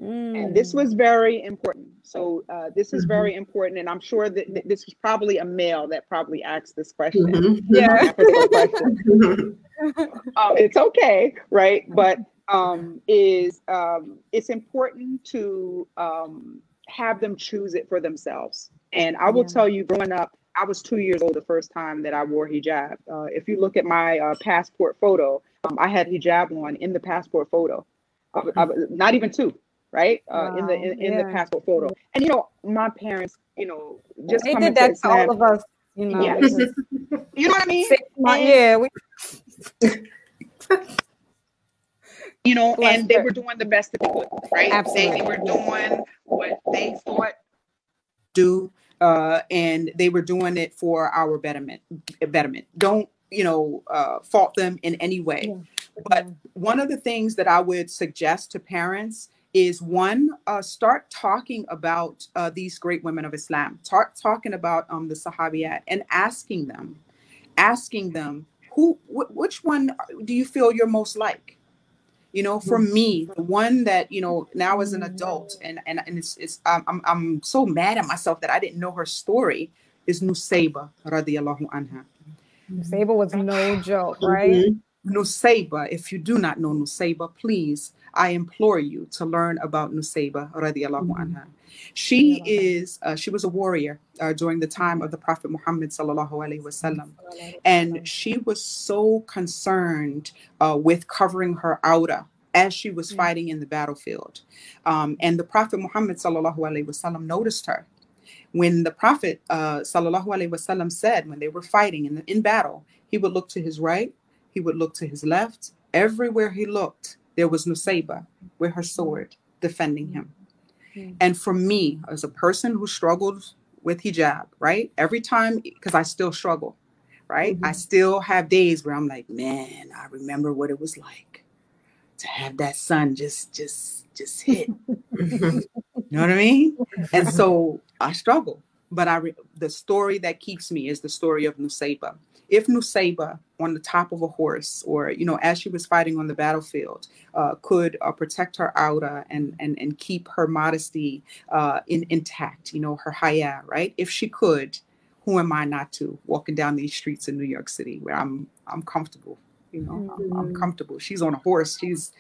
Mm. And this was very important. So uh, this is mm-hmm. very important, and I'm sure that, this was probably a male that probably asked this question. Mm-hmm. Yeah, question. um, it's okay, right? But um, is um, it's important to um, have them choose it for themselves. And I will yeah. tell you, growing up, I was two years old the first time that I wore hijab. Uh, if you look at my uh, passport photo, um, I had hijab on in the passport photo. I, I, not even two right? Uh, wow. In the in, in yeah. the passport photo. And you know, my parents, you know, just they did that to all of us. You know, yeah. you know what I mean? yeah, we. you know, Bless and they were doing the best that they could, right? Absolutely. They were doing what they thought do, uh, and they were doing it for our betterment. Betterment. Don't you know uh, fault them in any way. Yeah. But one of the things that I would suggest to parents is one uh, start talking about uh, these great women of islam. Start talking about um, the sahabiyat and asking them asking them who wh- which one do you feel you're most like? You know for me the one that you know now as an adult and and, and it's, it's I'm, I'm so mad at myself that i didn't know her story is nusayba radiallahu anha. Nusayba was no joke right? Mm-hmm. Nusayba, if you do not know Nusayba, please I implore you to learn about Nusayba radiallahu mm-hmm. anha. She is uh, she was a warrior uh, during the time of the Prophet Muhammad sallallahu alaihi wasallam, and she was so concerned uh, with covering her aura as she was mm. fighting in the battlefield. Um, and the Prophet Muhammad sallallahu alaihi wasallam noticed her. When the Prophet uh, sallallahu alaihi wasallam said when they were fighting in, the, in battle, he would look to his right, he would look to his left. Everywhere he looked, there was Nusayba with her sword defending him. Mm-hmm. And for me, as a person who struggled with hijab, right? Every time, because I still struggle, right? Mm-hmm. I still have days where I'm like, man, I remember what it was like to have that sun just, just, just hit. you know what I mean? And so I struggle, but I, re- the story that keeps me is the story of Nusayba if Nusayba on the top of a horse or you know as she was fighting on the battlefield uh, could uh, protect her aura and and and keep her modesty uh, in, intact you know her haya right if she could who am i not to walking down these streets in new york city where i'm i'm comfortable you know mm-hmm. I'm, I'm, mm-hmm. comfortable she's on a horse she's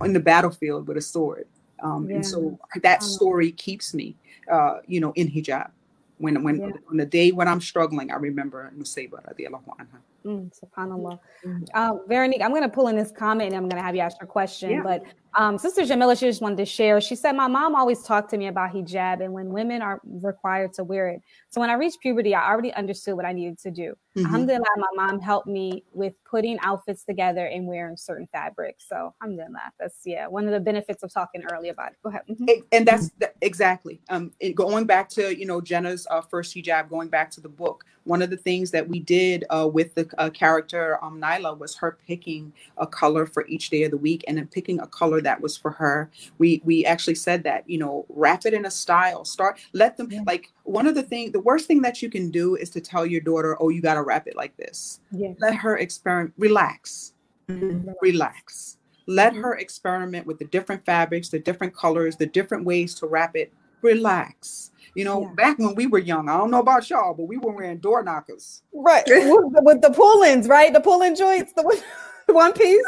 on the battlefield with a sword um, yeah. and so that story keeps me uh, you know in hijab when when yeah. on the day when I'm struggling, I remember Nusayba radiallahu anha. Mm, subhanallah. Mm-hmm. Uh, Veronique, I'm going to pull in this comment and I'm going to have you ask your question. Yeah. But um, Sister Jamila, she just wanted to share. She said, My mom always talked to me about hijab and when women are required to wear it. So when I reached puberty, I already understood what I needed to do. Mm-hmm. Alhamdulillah, my mom helped me with putting outfits together and wearing certain fabrics. So alhamdulillah, that's yeah, one of the benefits of talking earlier about it. Go ahead. Mm-hmm. And that's exactly um, going back to, you know, Jenna's uh, first hijab, going back to the book one of the things that we did uh, with the uh, character um, Nyla was her picking a color for each day of the week and then picking a color that was for her. We we actually said that you know wrap it in a style. Start let them yeah. like one of the thing the worst thing that you can do is to tell your daughter oh you got to wrap it like this. Yeah. Let her experiment. Relax. Mm-hmm. Relax. Let mm-hmm. her experiment with the different fabrics, the different colors, the different ways to wrap it. Relax you know, yeah. back when we were young, I don't know about y'all, but we were wearing door knockers. Right. with, the pull-ins, right? The pull-in joints, the one, one piece.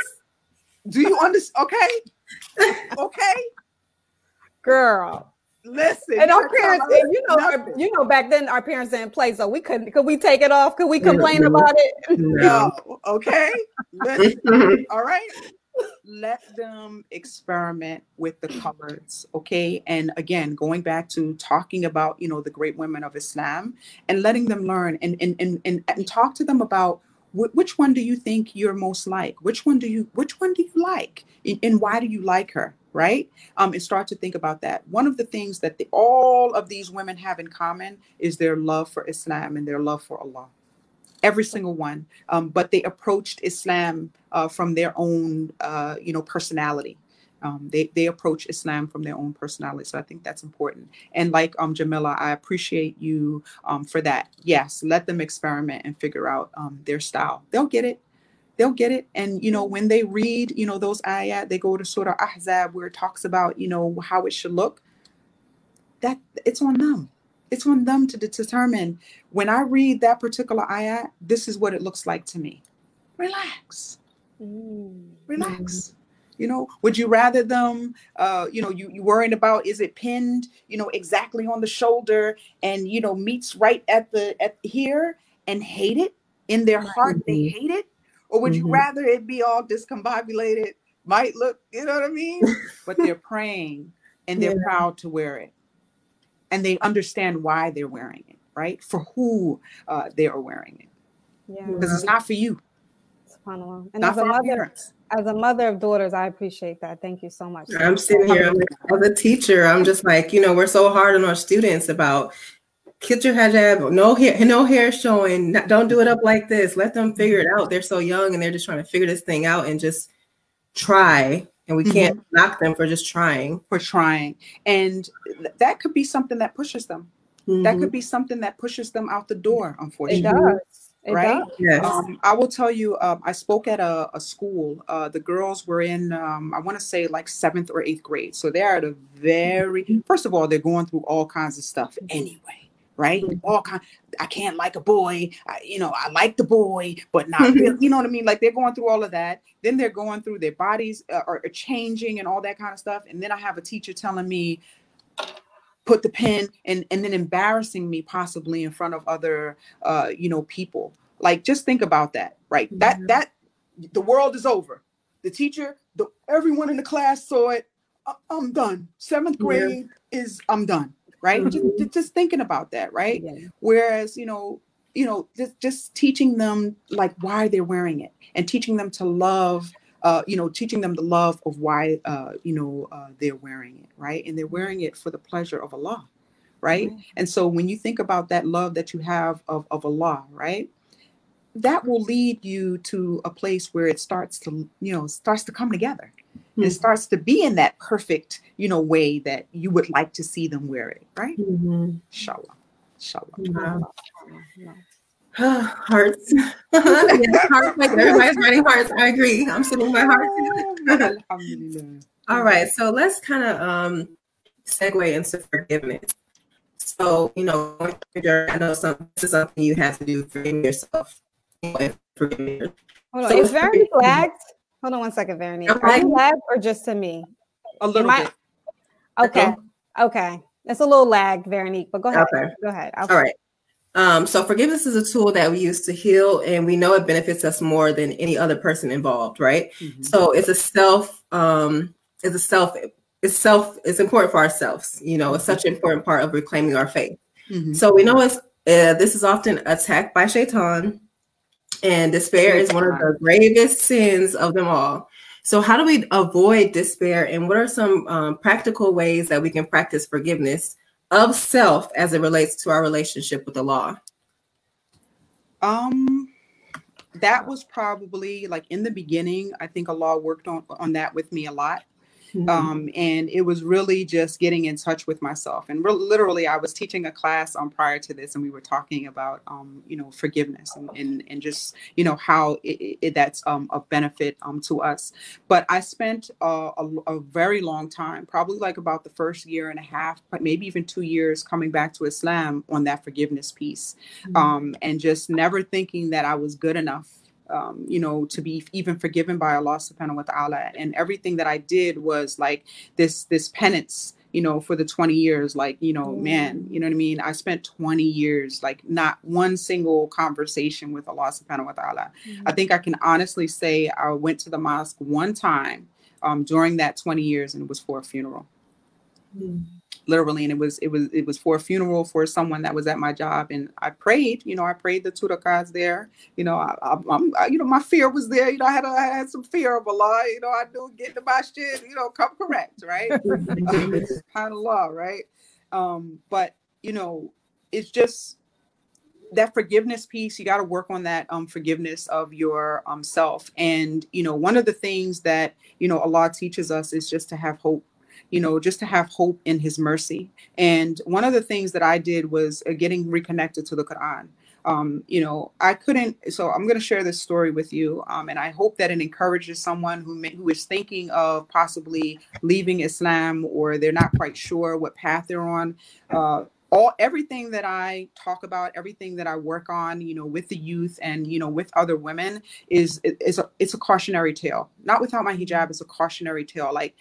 Do you understand? Okay. Okay. Girl. Listen. And our parents, and you know, our, you know, back then our parents didn't play, so we couldn't. Could we take it off? Could we complain no. about it? No. Okay. All right let them experiment with the colors okay and again going back to talking about you know the great women of islam and letting them learn and and and, and, and talk to them about wh- which one do you think you're most like? Which one do you which one do you like? And, and why do you like her right? Um and start to think about that. One of the things that the, all of these women have in common is their love for islam and their love for allah. Every single one. Um, but they approached Islam uh, from their own, uh, you know, personality. Um, they they approach Islam from their own personality, so I think that's important. And like um, Jamila, I appreciate you um, for that. Yes, let them experiment and figure out um, their style. They'll get it. They'll get it. And you know, when they read, you know, those ayat, they go to Surah Ahzab where it talks about, you know, how it should look. That it's on them. It's on them to determine. When I read that particular ayat, this is what it looks like to me. Relax. Mm. Relax. You know, would you rather them, uh, you know, you you worrying about is it pinned, you know, exactly on the shoulder and you know meets right at the at here and hate it in their heart mm-hmm. they hate it, or would mm-hmm. you rather it be all discombobulated, might look, you know what I mean, but they're praying and they're yeah. proud to wear it, and they understand why they're wearing it, right? For who uh, they are wearing it, yeah, because it's not for you. SubhanAllah. And not as a mother, parents as a mother of daughters, I appreciate that. Thank you so much. I'm sitting here I'm as a teacher. I'm just like, you know, we're so hard on our students about get your hijab, no hair, no hair showing. Don't do it up like this. Let them figure it out. They're so young and they're just trying to figure this thing out and just try. And we can't mm-hmm. knock them for just trying. For trying, and th- that could be something that pushes them. Mm-hmm. That could be something that pushes them out the door. Unfortunately, it does. It right? Does. Yes. Um, I will tell you, um, I spoke at a, a school. Uh, the girls were in, um, I want to say like seventh or eighth grade. So they're at a very, mm-hmm. first of all, they're going through all kinds of stuff anyway, right? Mm-hmm. All kind. I can't like a boy. I, you know, I like the boy, but not really. You know what I mean? Like they're going through all of that. Then they're going through their bodies uh, are, are changing and all that kind of stuff. And then I have a teacher telling me, put the pen and and then embarrassing me possibly in front of other uh you know people like just think about that right mm-hmm. that that the world is over the teacher the everyone in the class saw it i'm done seventh grade yeah. is i'm done right mm-hmm. just, just thinking about that right yeah. whereas you know you know just, just teaching them like why they're wearing it and teaching them to love uh, you know, teaching them the love of why, uh, you know, uh, they're wearing it, right? And they're wearing it for the pleasure of Allah, right? Mm-hmm. And so when you think about that love that you have of, of Allah, right? That will lead you to a place where it starts to, you know, starts to come together. Mm-hmm. It starts to be in that perfect, you know, way that you would like to see them wear it, right? Mm-hmm. Inshallah. Inshallah. hearts. yeah, hearts. Like everybody's writing hearts. I agree. I'm sitting my heart. All right. So let's kind of um, segue into forgiveness. So, you know, I know some, this is something you have to do for yourself. Hold on. So is Veronique lagged? Hold on one second, Veronique. Okay. Are you lagged or just to me? A little bit. Okay. okay. Okay. It's a little lag, Veronique, but go ahead. Okay. Go ahead. I'll All right. Um, so forgiveness is a tool that we use to heal, and we know it benefits us more than any other person involved, right? Mm-hmm. So it's a self, um, it's a self, it's self, it's important for ourselves. You know, it's such an important part of reclaiming our faith. Mm-hmm. So we know it's uh, this is often attacked by shaitan, and despair is one of the gravest sins of them all. So, how do we avoid despair, and what are some um, practical ways that we can practice forgiveness of self as it relates to our relationship with Allah? Um, that was probably like in the beginning. I think Allah worked on on that with me a lot. Mm-hmm. Um, and it was really just getting in touch with myself. And re- literally, I was teaching a class on um, prior to this, and we were talking about, um, you know, forgiveness and, and, and just, you know, how it, it, that's um, a benefit um, to us. But I spent uh, a, a, very long time, probably like about the first year and a half, maybe even two years, coming back to Islam on that forgiveness piece, mm-hmm. um, and just never thinking that I was good enough um, you know, to be even forgiven by Allah subhanahu wa ta'ala. And everything that I did was like this this penance, you know, for the 20 years, like, you know, mm. man, you know what I mean? I spent 20 years, like not one single conversation with Allah subhanahu wa ta'ala. Mm. I think I can honestly say I went to the mosque one time um, during that 20 years and it was for a funeral. Mm literally and it was it was it was for a funeral for someone that was at my job and i prayed you know i prayed the two rakats there you know I, am you know my fear was there you know i had a, I had some fear of allah you know i knew getting to my shit you know come correct right? Kind of law right? Um but you know it's just that forgiveness piece you got to work on that um, forgiveness of your um, self and you know one of the things that you know allah teaches us is just to have hope you know just to have hope in his mercy and one of the things that i did was uh, getting reconnected to the quran um, you know i couldn't so i'm going to share this story with you um, and i hope that it encourages someone who may, who is thinking of possibly leaving islam or they're not quite sure what path they're on uh, all everything that I talk about, everything that I work on, you know, with the youth and you know with other women is is a it's a cautionary tale. Not without my hijab, it's a cautionary tale. Like,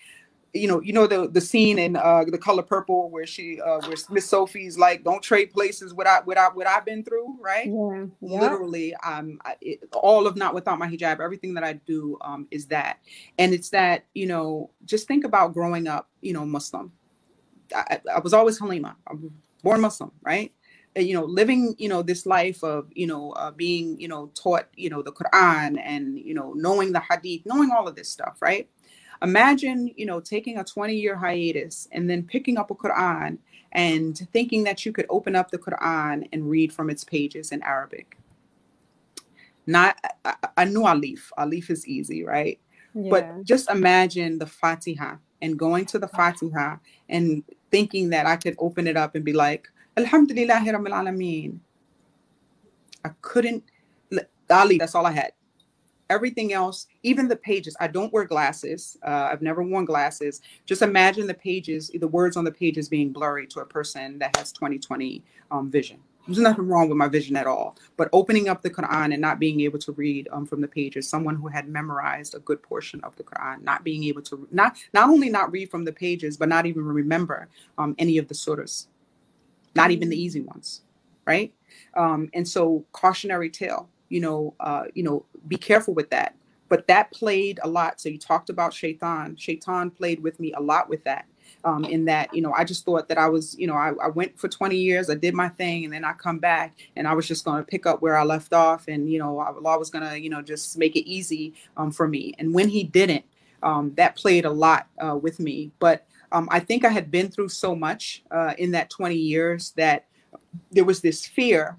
you know, you know the the scene in uh, the color purple where she uh, where Miss Sophie's like, "Don't trade places without without what I've been through," right? Yeah, yeah. Literally, um, it, all of not without my hijab. Everything that I do um is that, and it's that you know, just think about growing up, you know, Muslim. I, I was always Halimah. I'm born Muslim, right? you know living you know this life of you know uh, being you know taught you know the quran and you know knowing the hadith knowing all of this stuff right imagine you know taking a 20 year hiatus and then picking up a quran and thinking that you could open up the quran and read from its pages in arabic not i, I knew alif alif is easy right yeah. but just imagine the fatiha and going to the fatiha and thinking that I could open it up and be like, Alhamdulillah. I couldn't, Ali, that's all I had. Everything else, even the pages, I don't wear glasses. Uh, I've never worn glasses. Just imagine the pages, the words on the pages being blurry to a person that has 2020 um, vision. There's nothing wrong with my vision at all. But opening up the Quran and not being able to read um, from the pages, someone who had memorized a good portion of the Quran, not being able to not not only not read from the pages, but not even remember um, any of the surahs, not even the easy ones, right? Um, and so cautionary tale, you know, uh, you know, be careful with that. But that played a lot. So you talked about Shaitan. Shaitan played with me a lot with that um, in that you know I just thought that I was you know I, I, went for 20 years I did my thing and then I come back and I was just going to pick up where I left off and you know Allah was going to you know just make it easy um, for me and when he didn't um, that played a lot uh, with me but um, I think I had been through so much uh, in that 20 years that there was this fear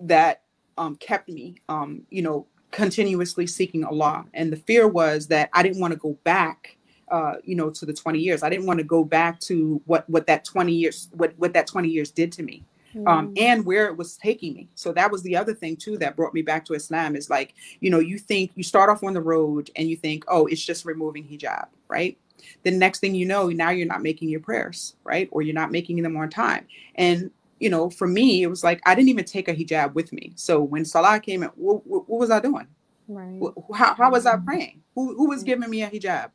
that um, kept me um, you know continuously seeking Allah and the fear was that I didn't want to go back uh, you know, to the 20 years. I didn't want to go back to what what that 20 years what what that 20 years did to me. Um, mm. Um, and where it was taking me. So that was the other thing too that brought me back to Islam is like, you know, you think you start off on the road and you think, oh, it's just removing hijab, right? The next thing you know, now you're not making your prayers, right? Or you're not making them on time. And you know, for me, it was like I didn't even take a hijab with me. So when Salah came in, what, what, what was I doing? Right. How, how was I mm. praying? Who, who was giving me a hijab?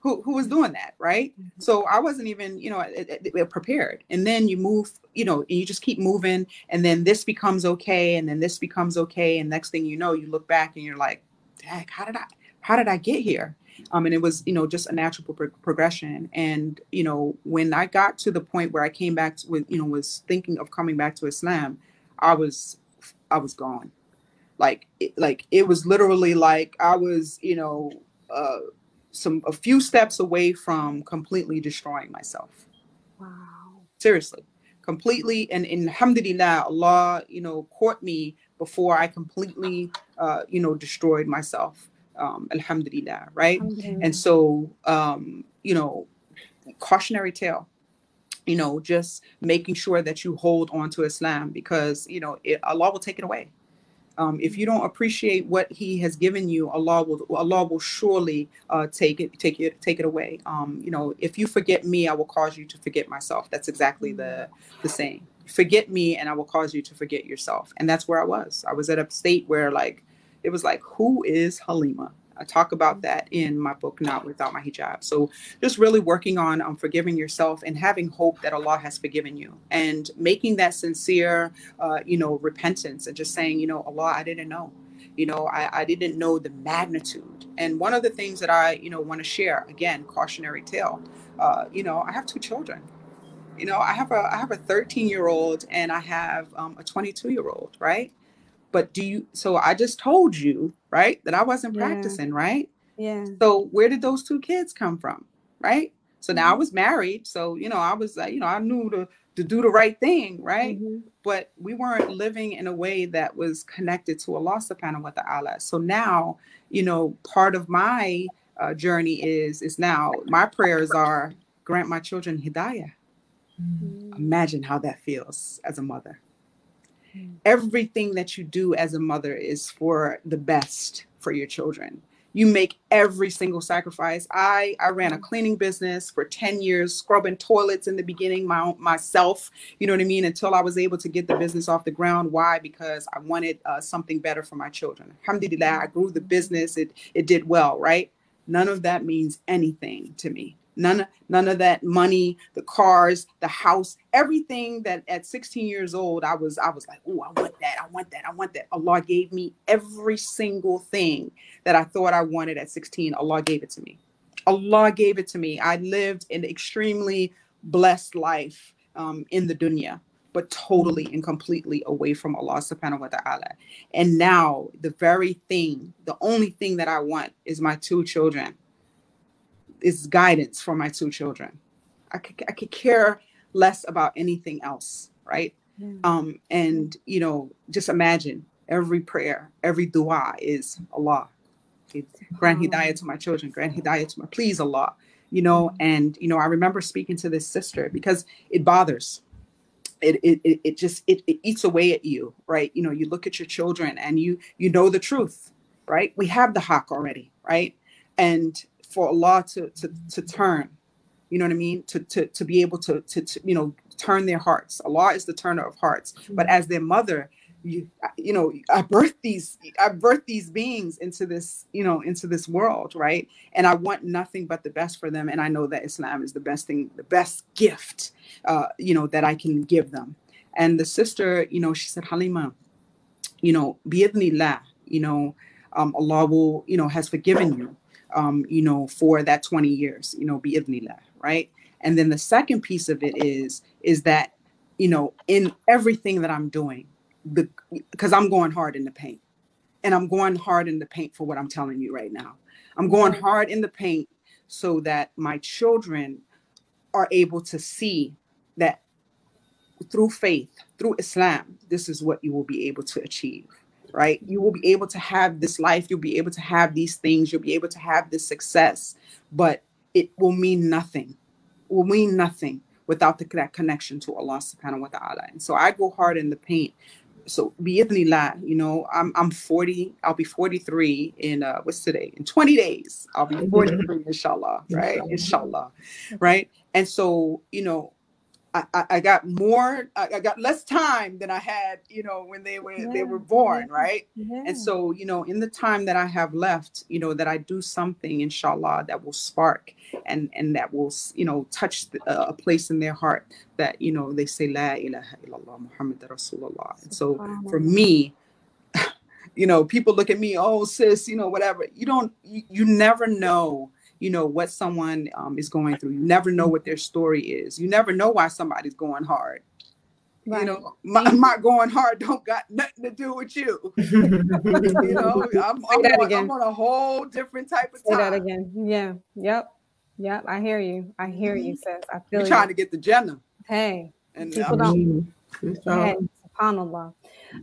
who, who was doing that right mm-hmm. so i wasn't even you know prepared and then you move you know and you just keep moving and then this becomes okay and then this becomes okay and next thing you know you look back and you're like Dang, how did i how did i get here um, and it was you know just a natural pro- progression and you know when i got to the point where i came back to, with you know was thinking of coming back to islam i was i was gone like it, like it was literally like i was you know uh some a few steps away from completely destroying myself. Wow. Seriously. Completely and in alhamdulillah, Allah, you know, caught me before I completely uh, you know, destroyed myself. Um, alhamdulillah, right? Alhamdulillah. And so um, you know, cautionary tale you know just making sure that you hold on to islam because you know it, allah will take it away um, if you don't appreciate what He has given you, Allah will Allah will surely uh, take it take it take it away. Um, you know, if you forget me, I will cause you to forget myself. That's exactly the the saying. Forget me, and I will cause you to forget yourself. And that's where I was. I was at a state where like it was like, who is Halimah? I talk about that in my book, Not Without My Hijab. So just really working on um, forgiving yourself and having hope that Allah has forgiven you and making that sincere, uh, you know, repentance and just saying, you know, Allah, I didn't know. You know, I, I didn't know the magnitude. And one of the things that I, you know, want to share, again, cautionary tale, uh, you know, I have two children you know i have a i have a 13 year old and i have um, a 22 year old right but do you so i just told you right that i wasn't yeah. practicing right yeah so where did those two kids come from right so now i mm-hmm. was married so you know i was uh, you know i knew the to do the right thing, right? Mm-hmm. But we weren't living in a way that was connected to Allah subhanahu wa ta'ala. So now, you know, part of my uh, journey is is now my prayers are grant my children hidayah. Mm-hmm. Imagine how that feels as a mother. Everything that you do as a mother is for the best for your children. You make every single sacrifice. I i ran a mm-hmm. cleaning business for 10 years scrubbing toilets in the beginning my myself you know what i mean until i was able to get the business off the ground. Why? Because i wanted uh, something better for my children. Alhamdulillah i grew the business. It it did well right? None of that means anything to me none none of that money the cars the house everything that at 16 years old i was i was like oh i want that i want that i want that. Allah gave me every single thing that i thought i wanted at 16 allah gave it to me. Allah gave it to me. I lived an extremely blessed life um, in the dunya but totally and completely away from Allah subhanahu wa ta'ala. And now the very thing, the only thing that I want is my two children is guidance for my two children. I could, I could care less about anything else, right? Yeah. Um, and you know, just imagine every prayer, every dua is Allah. Grant hidayah to my children, grant hidayah to my please Allah. You know, and you know, I remember speaking to this sister because it bothers. It it it just it, it eats away at you, right? You know, you look at your children and you you know the truth, right? We have the haq already, right? And for Allah to to to turn, you know what I mean? To to to be able to to, to you know turn their hearts. Allah is the turner of hearts. But mm-hmm. as their mother, you you know i birthed these i birthed these beings into this you know into this world right and i want nothing but the best for them and i know that islam is the best thing the best gift uh you know that i can give them and the sister you know she said halimah you know bi'idhnillah you know um allah will you know has forgiven you um, you know, for that 20 years, you know, bi'idhnillah, right? And then the second piece of it is, is that, you know, in everything that I'm doing, because I'm going hard in the paint. And I'm going hard in the paint for what I'm telling you right now. I'm going hard in the paint so that my children are able to see that through faith, through Islam, this is what you will be able to achieve right? You will be able to have this life, you'll be able to have these things, you'll be able to have this success, but it will mean nothing. It will mean nothing without the, that connection to Allah subhanahu wa ta'ala. And so I go hard in the paint. So bi'idhnillah, you know, I'm I'm 40, I'll be 43 in uh what's today? In 20 days. I'll be 43, inshallah, right? Inshallah. Right. And so, you know, I, I got more I got less time than I had, you know, when they were yeah. they were born, yeah. right? Yeah. And so, you know, in the time that I have left, you know, that I do something, inshallah, that will spark and and that will, you know, touch the, uh, a place in their heart that you know they say La ilaha illallah Muhammad Rasulullah. And so, for me, you know, people look at me, oh sis, you know, whatever. You don't, you, you never know you know what someone um, is going through. You never know what their story is. You never know why somebody's going hard. Right. you know my, my, going hard don't got nothing to do with you. You know I'm, I'm, on, I'm, on, a whole different type of time. Say that again. Yeah. Yep. Yep. I hear you. I hear you mm-hmm. sis. I feel You're trying to get the Jannah hey. And people don't hey, subhanallah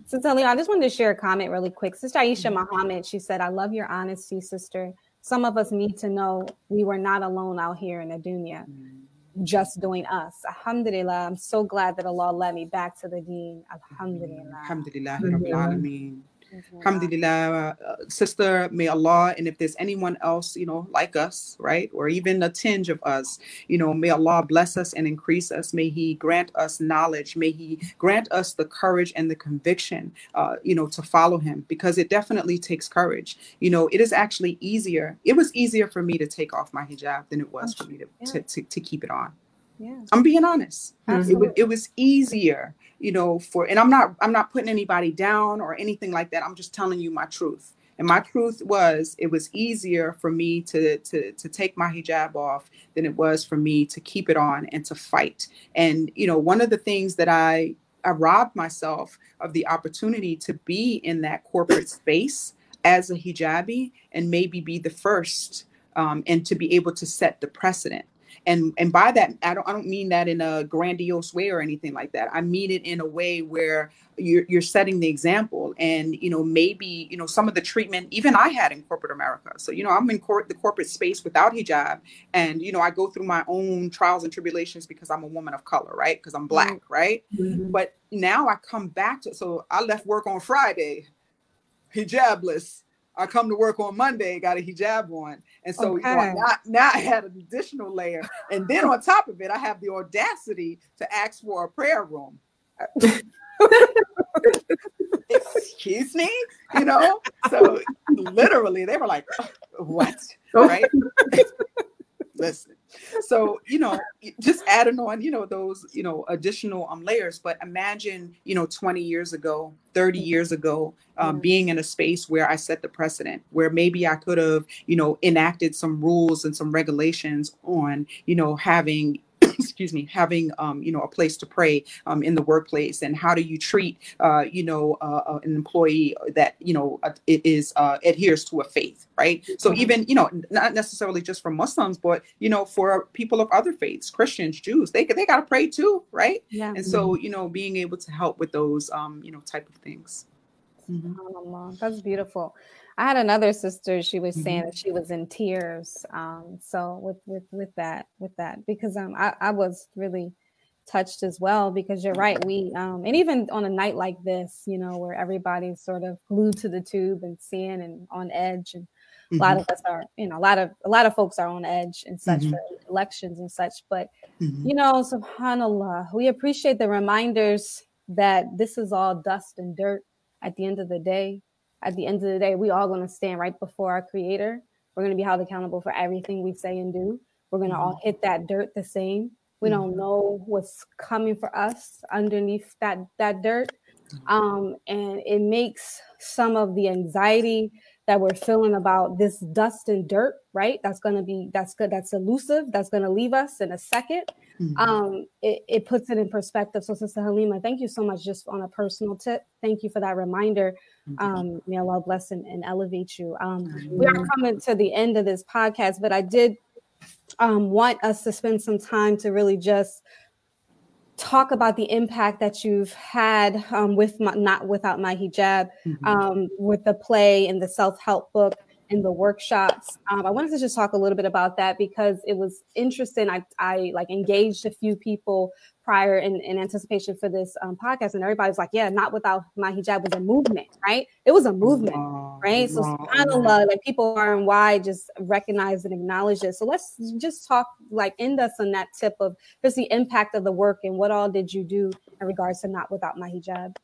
so Tali, I just wanted to share a comment really quick. Sister Aisha mm-hmm. Muhammad, she said, I love your honesty, sister some of us need to know we were not alone out here in the dunya, mm-hmm. just doing us. Alhamdulillah, I'm so glad that Allah led me back to the deen. Alhamdulillah. Alhamdulillah. Alhamdulillah, uh, sister, may Allah, and if there's anyone else, you know, like us, right, or even a tinge of us, you know, may Allah bless us and increase us. May He grant us knowledge. May He grant us the courage and the conviction, uh, you know, to follow Him because it definitely takes courage. You know, it is actually easier. It was easier for me to take off my hijab than it was for me to, yeah. to, to, to keep it on. Yeah. I'm being honest. It, it was easier you know for and i'm not i'm not putting anybody down or anything like that. I'm just telling you my truth. And my truth was it was easier for me to to to take my hijab off than it was for me to keep it on and to fight. And you know one of the things that i i robbed myself of the opportunity to be in that corporate space as a hijabi and maybe be the first um, and to be able to set the precedent and and by that i don't i don't mean that in a grandiose way or anything like that. I mean it in a way where you're, you're setting the example. And you know maybe you know some of the treatment even i had in corporate america. So you know i'm in court the corporate space without hijab. And you know i go through my own trials and tribulations because i'm a woman of color right? Because i'm black right? Mm-hmm. but now i come back to so i left work on friday hijabless. I come to work on Monday, got a hijab on. And so okay. you know, now, now I had an additional layer. And then on top of it, I have the audacity to ask for a prayer room. Excuse me, you know? So literally, they were like, what? Right? Listen. So, you know, just adding on, you know, those, you know, additional um layers. But imagine, you know, 20 years ago, 30 mm-hmm. years ago, um, mm-hmm. being in a space where I set the precedent, where maybe I could have, you know, enacted some rules and some regulations on, you know, having excuse me, having um, you know a place to pray um, in the workplace, and how do you treat uh, you know uh, uh an employee that you know uh, it is uh, adheres to a faith, right? So mm-hmm. even you know not necessarily just for Muslims, but you know for people of other faiths, Christians, Jews, they they got to pray too, right? Yeah. And so mm-hmm. you know being able to help with those um, you know type of things. Mm-hmm. That's beautiful. I had another sister. She was saying mm-hmm. that she was in tears. Um, so with with with that with that because um I, I was really touched as well because you're right. We um and even on a night like this, you know, where everybody's sort of glued to the tube and seeing and on edge and mm-hmm. a lot of us are, you know, a lot of a lot of folks are on edge and such mm-hmm. for elections and such. But mm-hmm. you know, subhanAllah, we appreciate the reminders that this is all dust and dirt at the end of the day at the end of the day, we all going to stand right before our creator. We're going to be held accountable for everything we say and do. We're going to all mm-hmm. hit that dirt the same. We don't mm-hmm. know what's coming for us underneath that that dirt. Mm-hmm. Um, and it makes some of the anxiety that we're feeling about this dust and dirt, right? That's going to be that's good. That's elusive. That's going to leave us in a 2nd mm-hmm. Um, it, it puts it in perspective. So, Sister Halimah, thank you so much. Just on a personal tip, thank you for that reminder. Um, may Allah bless and, and elevate you. Um, we are coming to the end of this podcast, but I did um, want us to spend some time to really just talk about the impact that you've had um, with my, not without my hijab mm-hmm. um, with the play and the self-help book and the workshops um, i wanted to just talk a little bit about that because it was interesting i, I like engaged a few people prior in, in anticipation for this um, podcast, and everybody was like, "Yeah, not without my hijab was a movement, right? It was a movement, right? So subhanallah, like people are and why just recognize and acknowledge it. So let's just talk, like, end us on that tip of just the impact of the work and what all did you do in regards to not without my hijab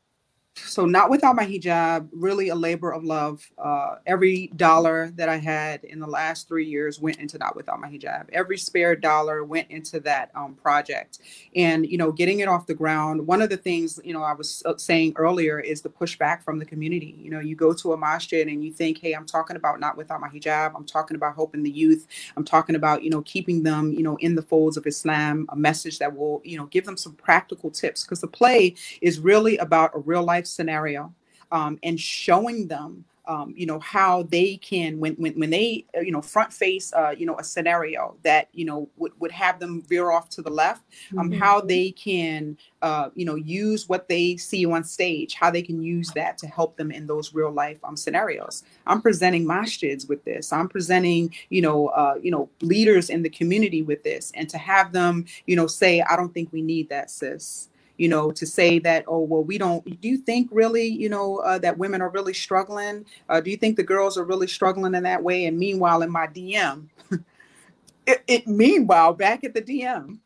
so not without my hijab really a labor of love. Uh, every dollar that i had in the last three years went into not without my hijab. Every spare dollar went into that um, project. And you know getting it off the ground one of the things you know i was uh, saying earlier is the pushback from the community. You know you go to a masjid and you think hey i'm talking about not without my hijab. I'm talking about helping the youth. I'm talking about you know keeping them you know in the folds of islam. A message that will you know give them some practical tips. Because the play is really about a real life life scenario um, and showing them um, you know how they can when when, when they uh, you know front face uh, you know a scenario that you know would, would have them veer off to the left um, mm-hmm. how they can uh, you know use what they see on stage how they can use that to help them in those real life um, scenarios. I'm presenting my masjids with this. I'm presenting you know uh, you know leaders in the community with this and to have them you know say i don't think we need that sis you know, to say that, oh, well, we don't, do you think really, you know, uh, that women are really struggling? Uh, do you think the girls are really struggling in that way? And meanwhile, in my DM, it, it, meanwhile, back at the DM,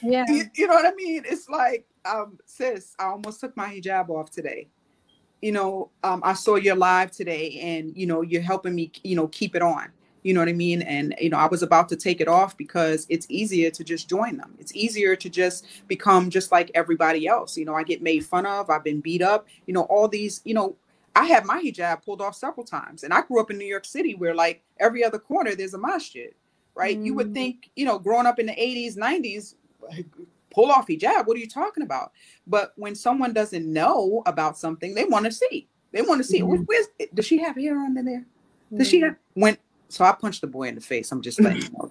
yeah, you, you know what I mean? It's like, um, sis, I almost took my hijab off today you know, um, I saw your live today and, you know, you're helping me, you know, keep it on you know what I mean? And, you know, I was about to take it off because it's easier to just join them. It's easier to just become just like everybody else. You know, I get made fun of, I've been beat up, you know, all these, you know, I had my hijab pulled off several times. And I grew up in New York City where like every other corner there's a masjid, right? Mm. You would mm. think, you know, growing up in the 80s, 90s, pull off hijab, what are you talking about? But when someone doesn't know about something, they want to see. They want to see. Mm. Where's, does she have hair under there? Does mm. she have when so I punched the boy in the face. I'm just you know.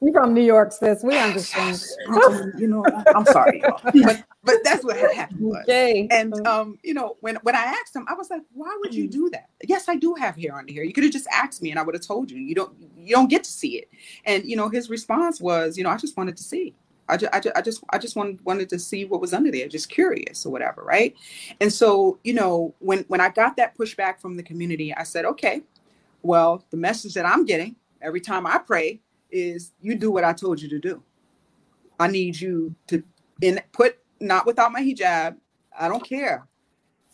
You're from New York, sis. We understand. you know, I'm sorry, y'all. but but that's what had happened. Was. Okay. And um, you know, when when I asked him, I was like, "Why would you do that?" Yes, I do have hair under here. You could have just asked me, and I would have told you. You don't you don't get to see it. And you know, his response was, "You know, I just wanted to see." I just, I just, I just, I just wanted, wanted to see what was under there, just curious or whatever, right? And so, you know, when when I got that pushback from the community, I said, okay, well, the message that I'm getting every time I pray is you do what I told you to do. I need you to in put not without my hijab. I don't care.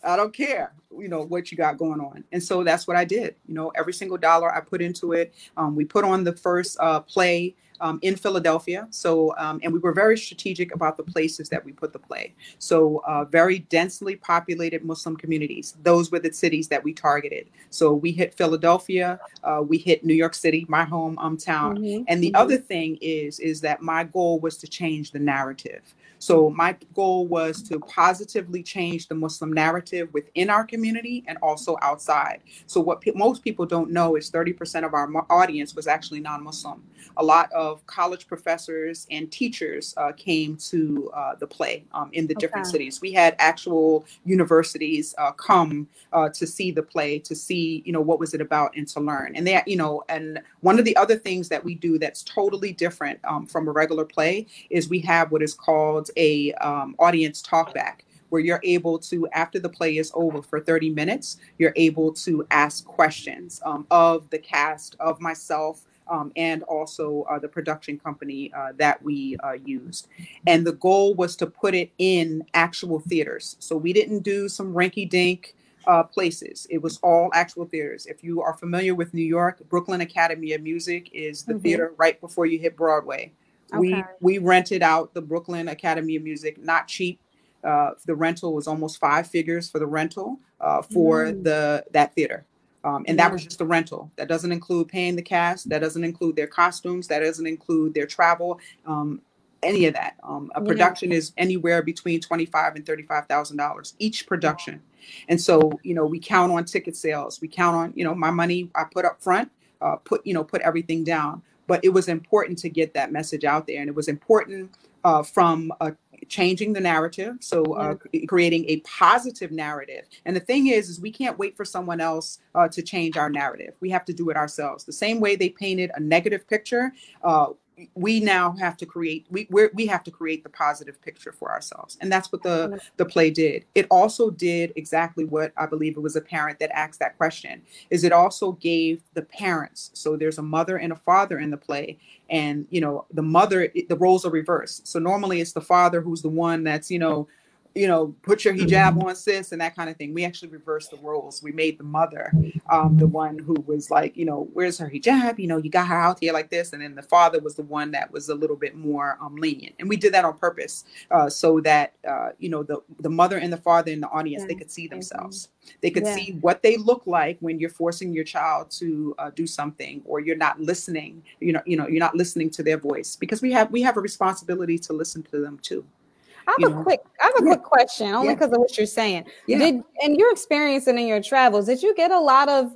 I don't care, you know, what you got going on. And so that's what I did. You know, every single dollar I put into it. Um, we put on the first uh, play um, in Philadelphia. So, um, and we were very strategic about the places that we put the play. So, uh, very densely populated Muslim communities. Those were the cities that we targeted. So, we hit Philadelphia, uh, we hit New York City, my home town. Mm-hmm. And the mm-hmm. other thing is, is that my goal was to change the narrative. So my goal was to positively change the Muslim narrative within our community and also outside. So what pe- most people don't know is 30% of our audience was actually non-Muslim. A lot of college professors and teachers uh, came to uh, the play um, in the okay. different cities. We had actual universities uh, come uh, to see the play, to see you know what was it about, and to learn. And that you know, and one of the other things that we do that's totally different um, from a regular play is we have what is called a um, audience talkback where you're able to after the play is over for 30 minutes you're able to ask questions um, of the cast of myself um, and also uh, the production company uh, that we uh, used. And the goal was to put it in actual theaters. So we didn't do some rinky dink uh, places. It was all actual theaters. If you are familiar with New York, Brooklyn Academy of Music is the mm-hmm. theater right before you hit Broadway. Okay. We we rented out the Brooklyn Academy of Music, not cheap. Uh, the rental was almost five figures for the rental uh, for mm. the that theater, um, and that was just the rental. That doesn't include paying the cast. That doesn't include their costumes. That doesn't include their travel. Um, any of that. Um, a production yeah. is anywhere between twenty five and thirty five thousand dollars each production, and so you know we count on ticket sales. We count on you know my money I put up front, uh, put you know put everything down but it was important to get that message out there. And it was important uh, from uh, changing the narrative. So uh, creating a positive narrative. And the thing is is we can't wait for someone else uh, to change our narrative. We have to do it ourselves. The same way they painted a negative picture uh, we now have to create we we we have to create the positive picture for ourselves. And that's what the the play did. It also did exactly what i believe it was a parent that asked that question is it also gave the parents so there's a mother and a father in the play and you know the mother the roles are reversed. So normally it's the father who's the one that's you know you know, put your hijab mm-hmm. on, sis, and that kind of thing. We actually reversed the roles. We made the mother um, the one who was like, you know, where's her hijab? You know, you got her out here like this, and then the father was the one that was a little bit more um, lenient. And we did that on purpose, uh, so that uh, you know the the mother and the father in the audience yeah. they could see themselves. They could yeah. see what they look like when you're forcing your child to uh, do something, or you're not listening. You know, you know, you're not listening to their voice because we have we have a responsibility to listen to them too. I have a know? quick, I have a yeah. quick question, only because yeah. of what you're saying. Yeah. Did in your experience and in your travels, did you get a lot of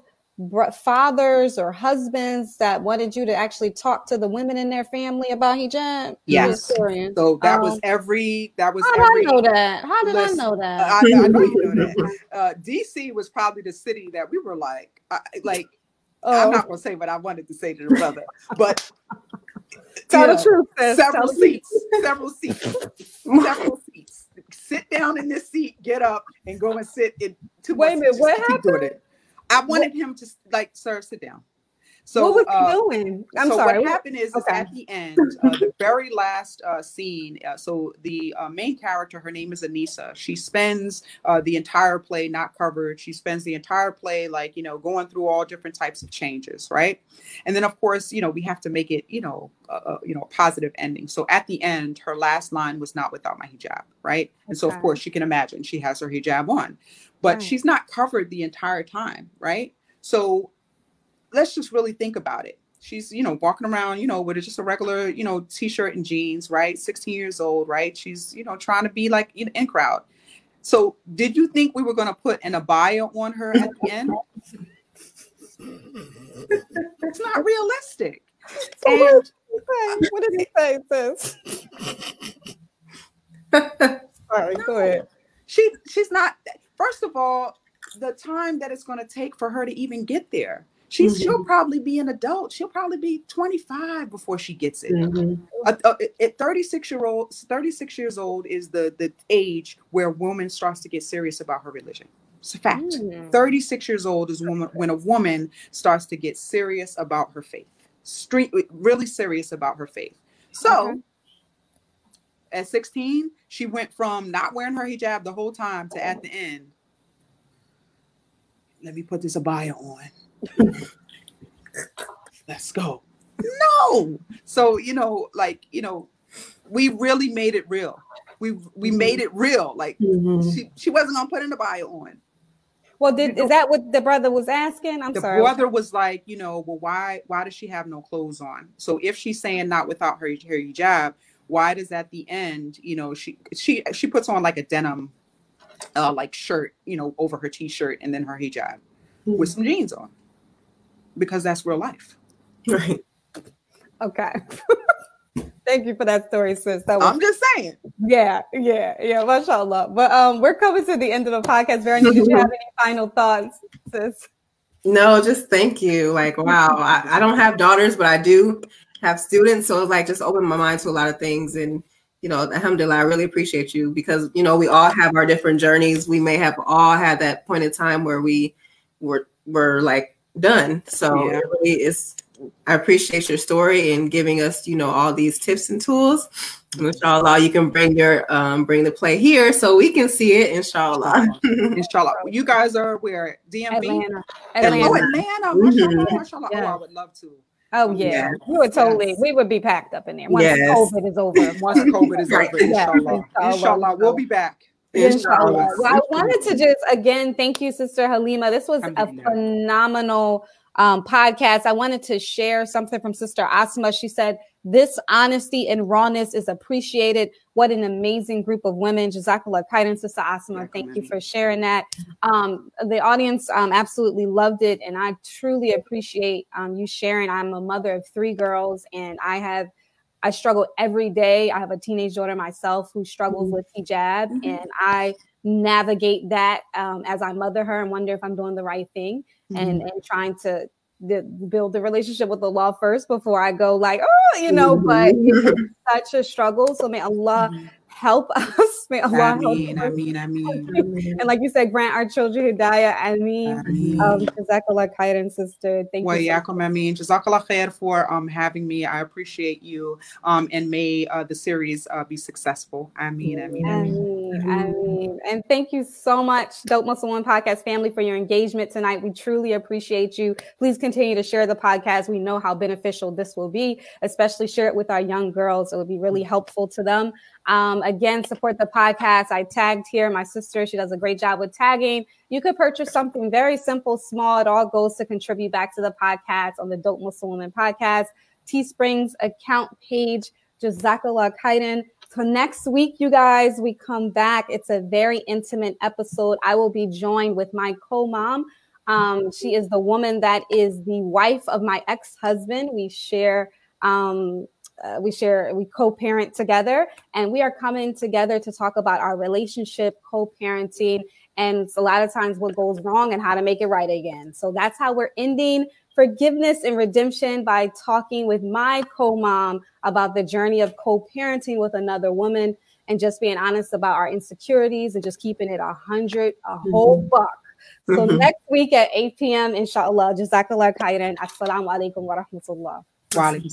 fathers or husbands that wanted you to actually talk to the women in their family about hijab? Yes. So that um, was every. That was. How every, did I know that? How did listen, I know that? I, I, know you know that. Uh, DC was probably the city that we were like, uh, like. Oh. I'm not going to say what I wanted to say to the brother, but Tell the truth. Sis. Several seats. Several seats. several seats. Sit down in this seat. Get up and go and sit in. Two Wait a minute. What happened? I wanted what? him to like, sir, sit down. So what was uh, doing? I'm so sorry. What happened is, okay. is at the end, uh, the very last uh, scene. Uh, so the uh, main character, her name is Anissa. She spends uh, the entire play not covered. She spends the entire play like you know going through all different types of changes, right? And then of course you know we have to make it you know you know a positive ending. So at the end, her last line was not without my hijab, right? And so of course you can imagine she has her hijab on, but right. she's not covered the entire time, right? So let's just really think about it. She's, you know, walking around, you know, with just a regular, you know, t-shirt and jeans, right? 16 years old, right? She's, you know, trying to be like in crowd. So did you think we were going to put an abaya on her at the end? it's not realistic. So And- what, did he say? what did he say, sis? Sorry, go ahead. she she's not first of all the time that it's going to take for her to even get there she's she'll probably be an adult. She'll probably be 25 before she gets it. At 36 year old 36 years old is the the age where a woman starts to get serious about her religion. It's a fact. Mm. 36 years old is woman when a woman starts to get serious about her faith. Street really serious about her faith. So Okay. at 16 she went from not wearing her hijab the whole time to at the end. Let me put this abaya on let's go no so you know like you know we really made it real we we made it real like Mhm. she, she wasn't gonna put an abaya on Well, did is that what the brother was asking? I'm the sorry. brother was like, you know, well, why why does she have no clothes on? So if she's saying not without her her hijab, why does at the end, you know, she she she puts on like a denim uh like shirt, you know, over her t-shirt and then her hijab with some jeans on. Because that's real life. Right. Okay. Thank you for that story, sis. That was I'm just saying. yeah, yeah, yeah. Mashallah. But um, we're coming to the end of the podcast. Veronique, did you have any final thoughts, sis? No, just thank you. Like, wow, I, I don't have daughters, but I do have students. So it's like just opened my mind to a lot of things. And, you know, alhamdulillah, I really appreciate you because, you know, we all have our different journeys. We may have all had that point in time where we were, were like done. So Yeah. it really is, I appreciate your story and giving us, you know, all these tips and tools. Inshallah, you can bring your, um, bring the play here so we can see it, inshallah. Inshallah. You guys are where DMV? Atlanta. And- Oh, Atlanta. Atlanta. Mhm. Mashallah, mashallah. Oh, Yeah. I would love to. Oh yeah, Yeah. we would totally. Yes. We would be packed up in there once Yes. COVID is over. Once COVID is over, inshallah. inshallah. Inshallah, we'll be back. Inshallah. Well, I wanted to just again thank you, Sister Halimah. This was a phenomenal um, podcast. I wanted to share something from Sister Asma. She said, This honesty and rawness is appreciated. What an amazing group of women. Jazakallah khairan, Sister Asma. Thank you for sharing that. Um, the audience um, absolutely loved it, and I truly appreciate um, you sharing. I'm a mother of three girls, and I have I struggle every day. I have a teenage daughter myself who struggles with hijab, Mhm. and I navigate that um, as I mother her and wonder if I'm doing the right thing and and trying to the, build the relationship with the law first before I go like, oh, you know, but it's such a struggle. So may Allah. Help us. May Allah help Ameen, us. ameen, ameen. And like you said, grant our children hidayah. I mean, Ameen. um, Jazakallah khairan, sister. Thank Well, you. so Yakum, I mean, Jazakallah khair for um, having me. I appreciate you. Um, and may uh, the series uh, be successful. I mean, I mean, I mean. I mean, I mean, and thank you so much, Dope Muslim Woman Podcast family, for your engagement tonight. We truly appreciate you. Please continue to share the podcast. We know how beneficial this will be, especially share it with our young girls. It would be really helpful to them. Um, again, support the podcast. I tagged here my sister. She does a great job with tagging. You could purchase something very simple, small. It all goes to contribute back to the podcast on the Dope Muslim Woman podcast. Teesprings account page. Jazakallah khairan. So next week, you guys, we come back. It's a very intimate episode. I will be joined with my co-mom. Um, she is the woman that is the wife of my ex-husband. We share, um, uh, we share, we co-parent together, and we are coming together to talk about our relationship, co-parenting, and a lot of times what goes wrong and how to make it right again. So that's how we're ending forgiveness and redemption by talking with my co-mom about the journey of co-parenting with another woman and just being honest about our insecurities and just keeping it a hundred, a whole buck. So Mhm. next week at 8 p.m. inshallah, Jazakallah khairan. Assalamu alaikum wa rahmatullah. Wa alaikum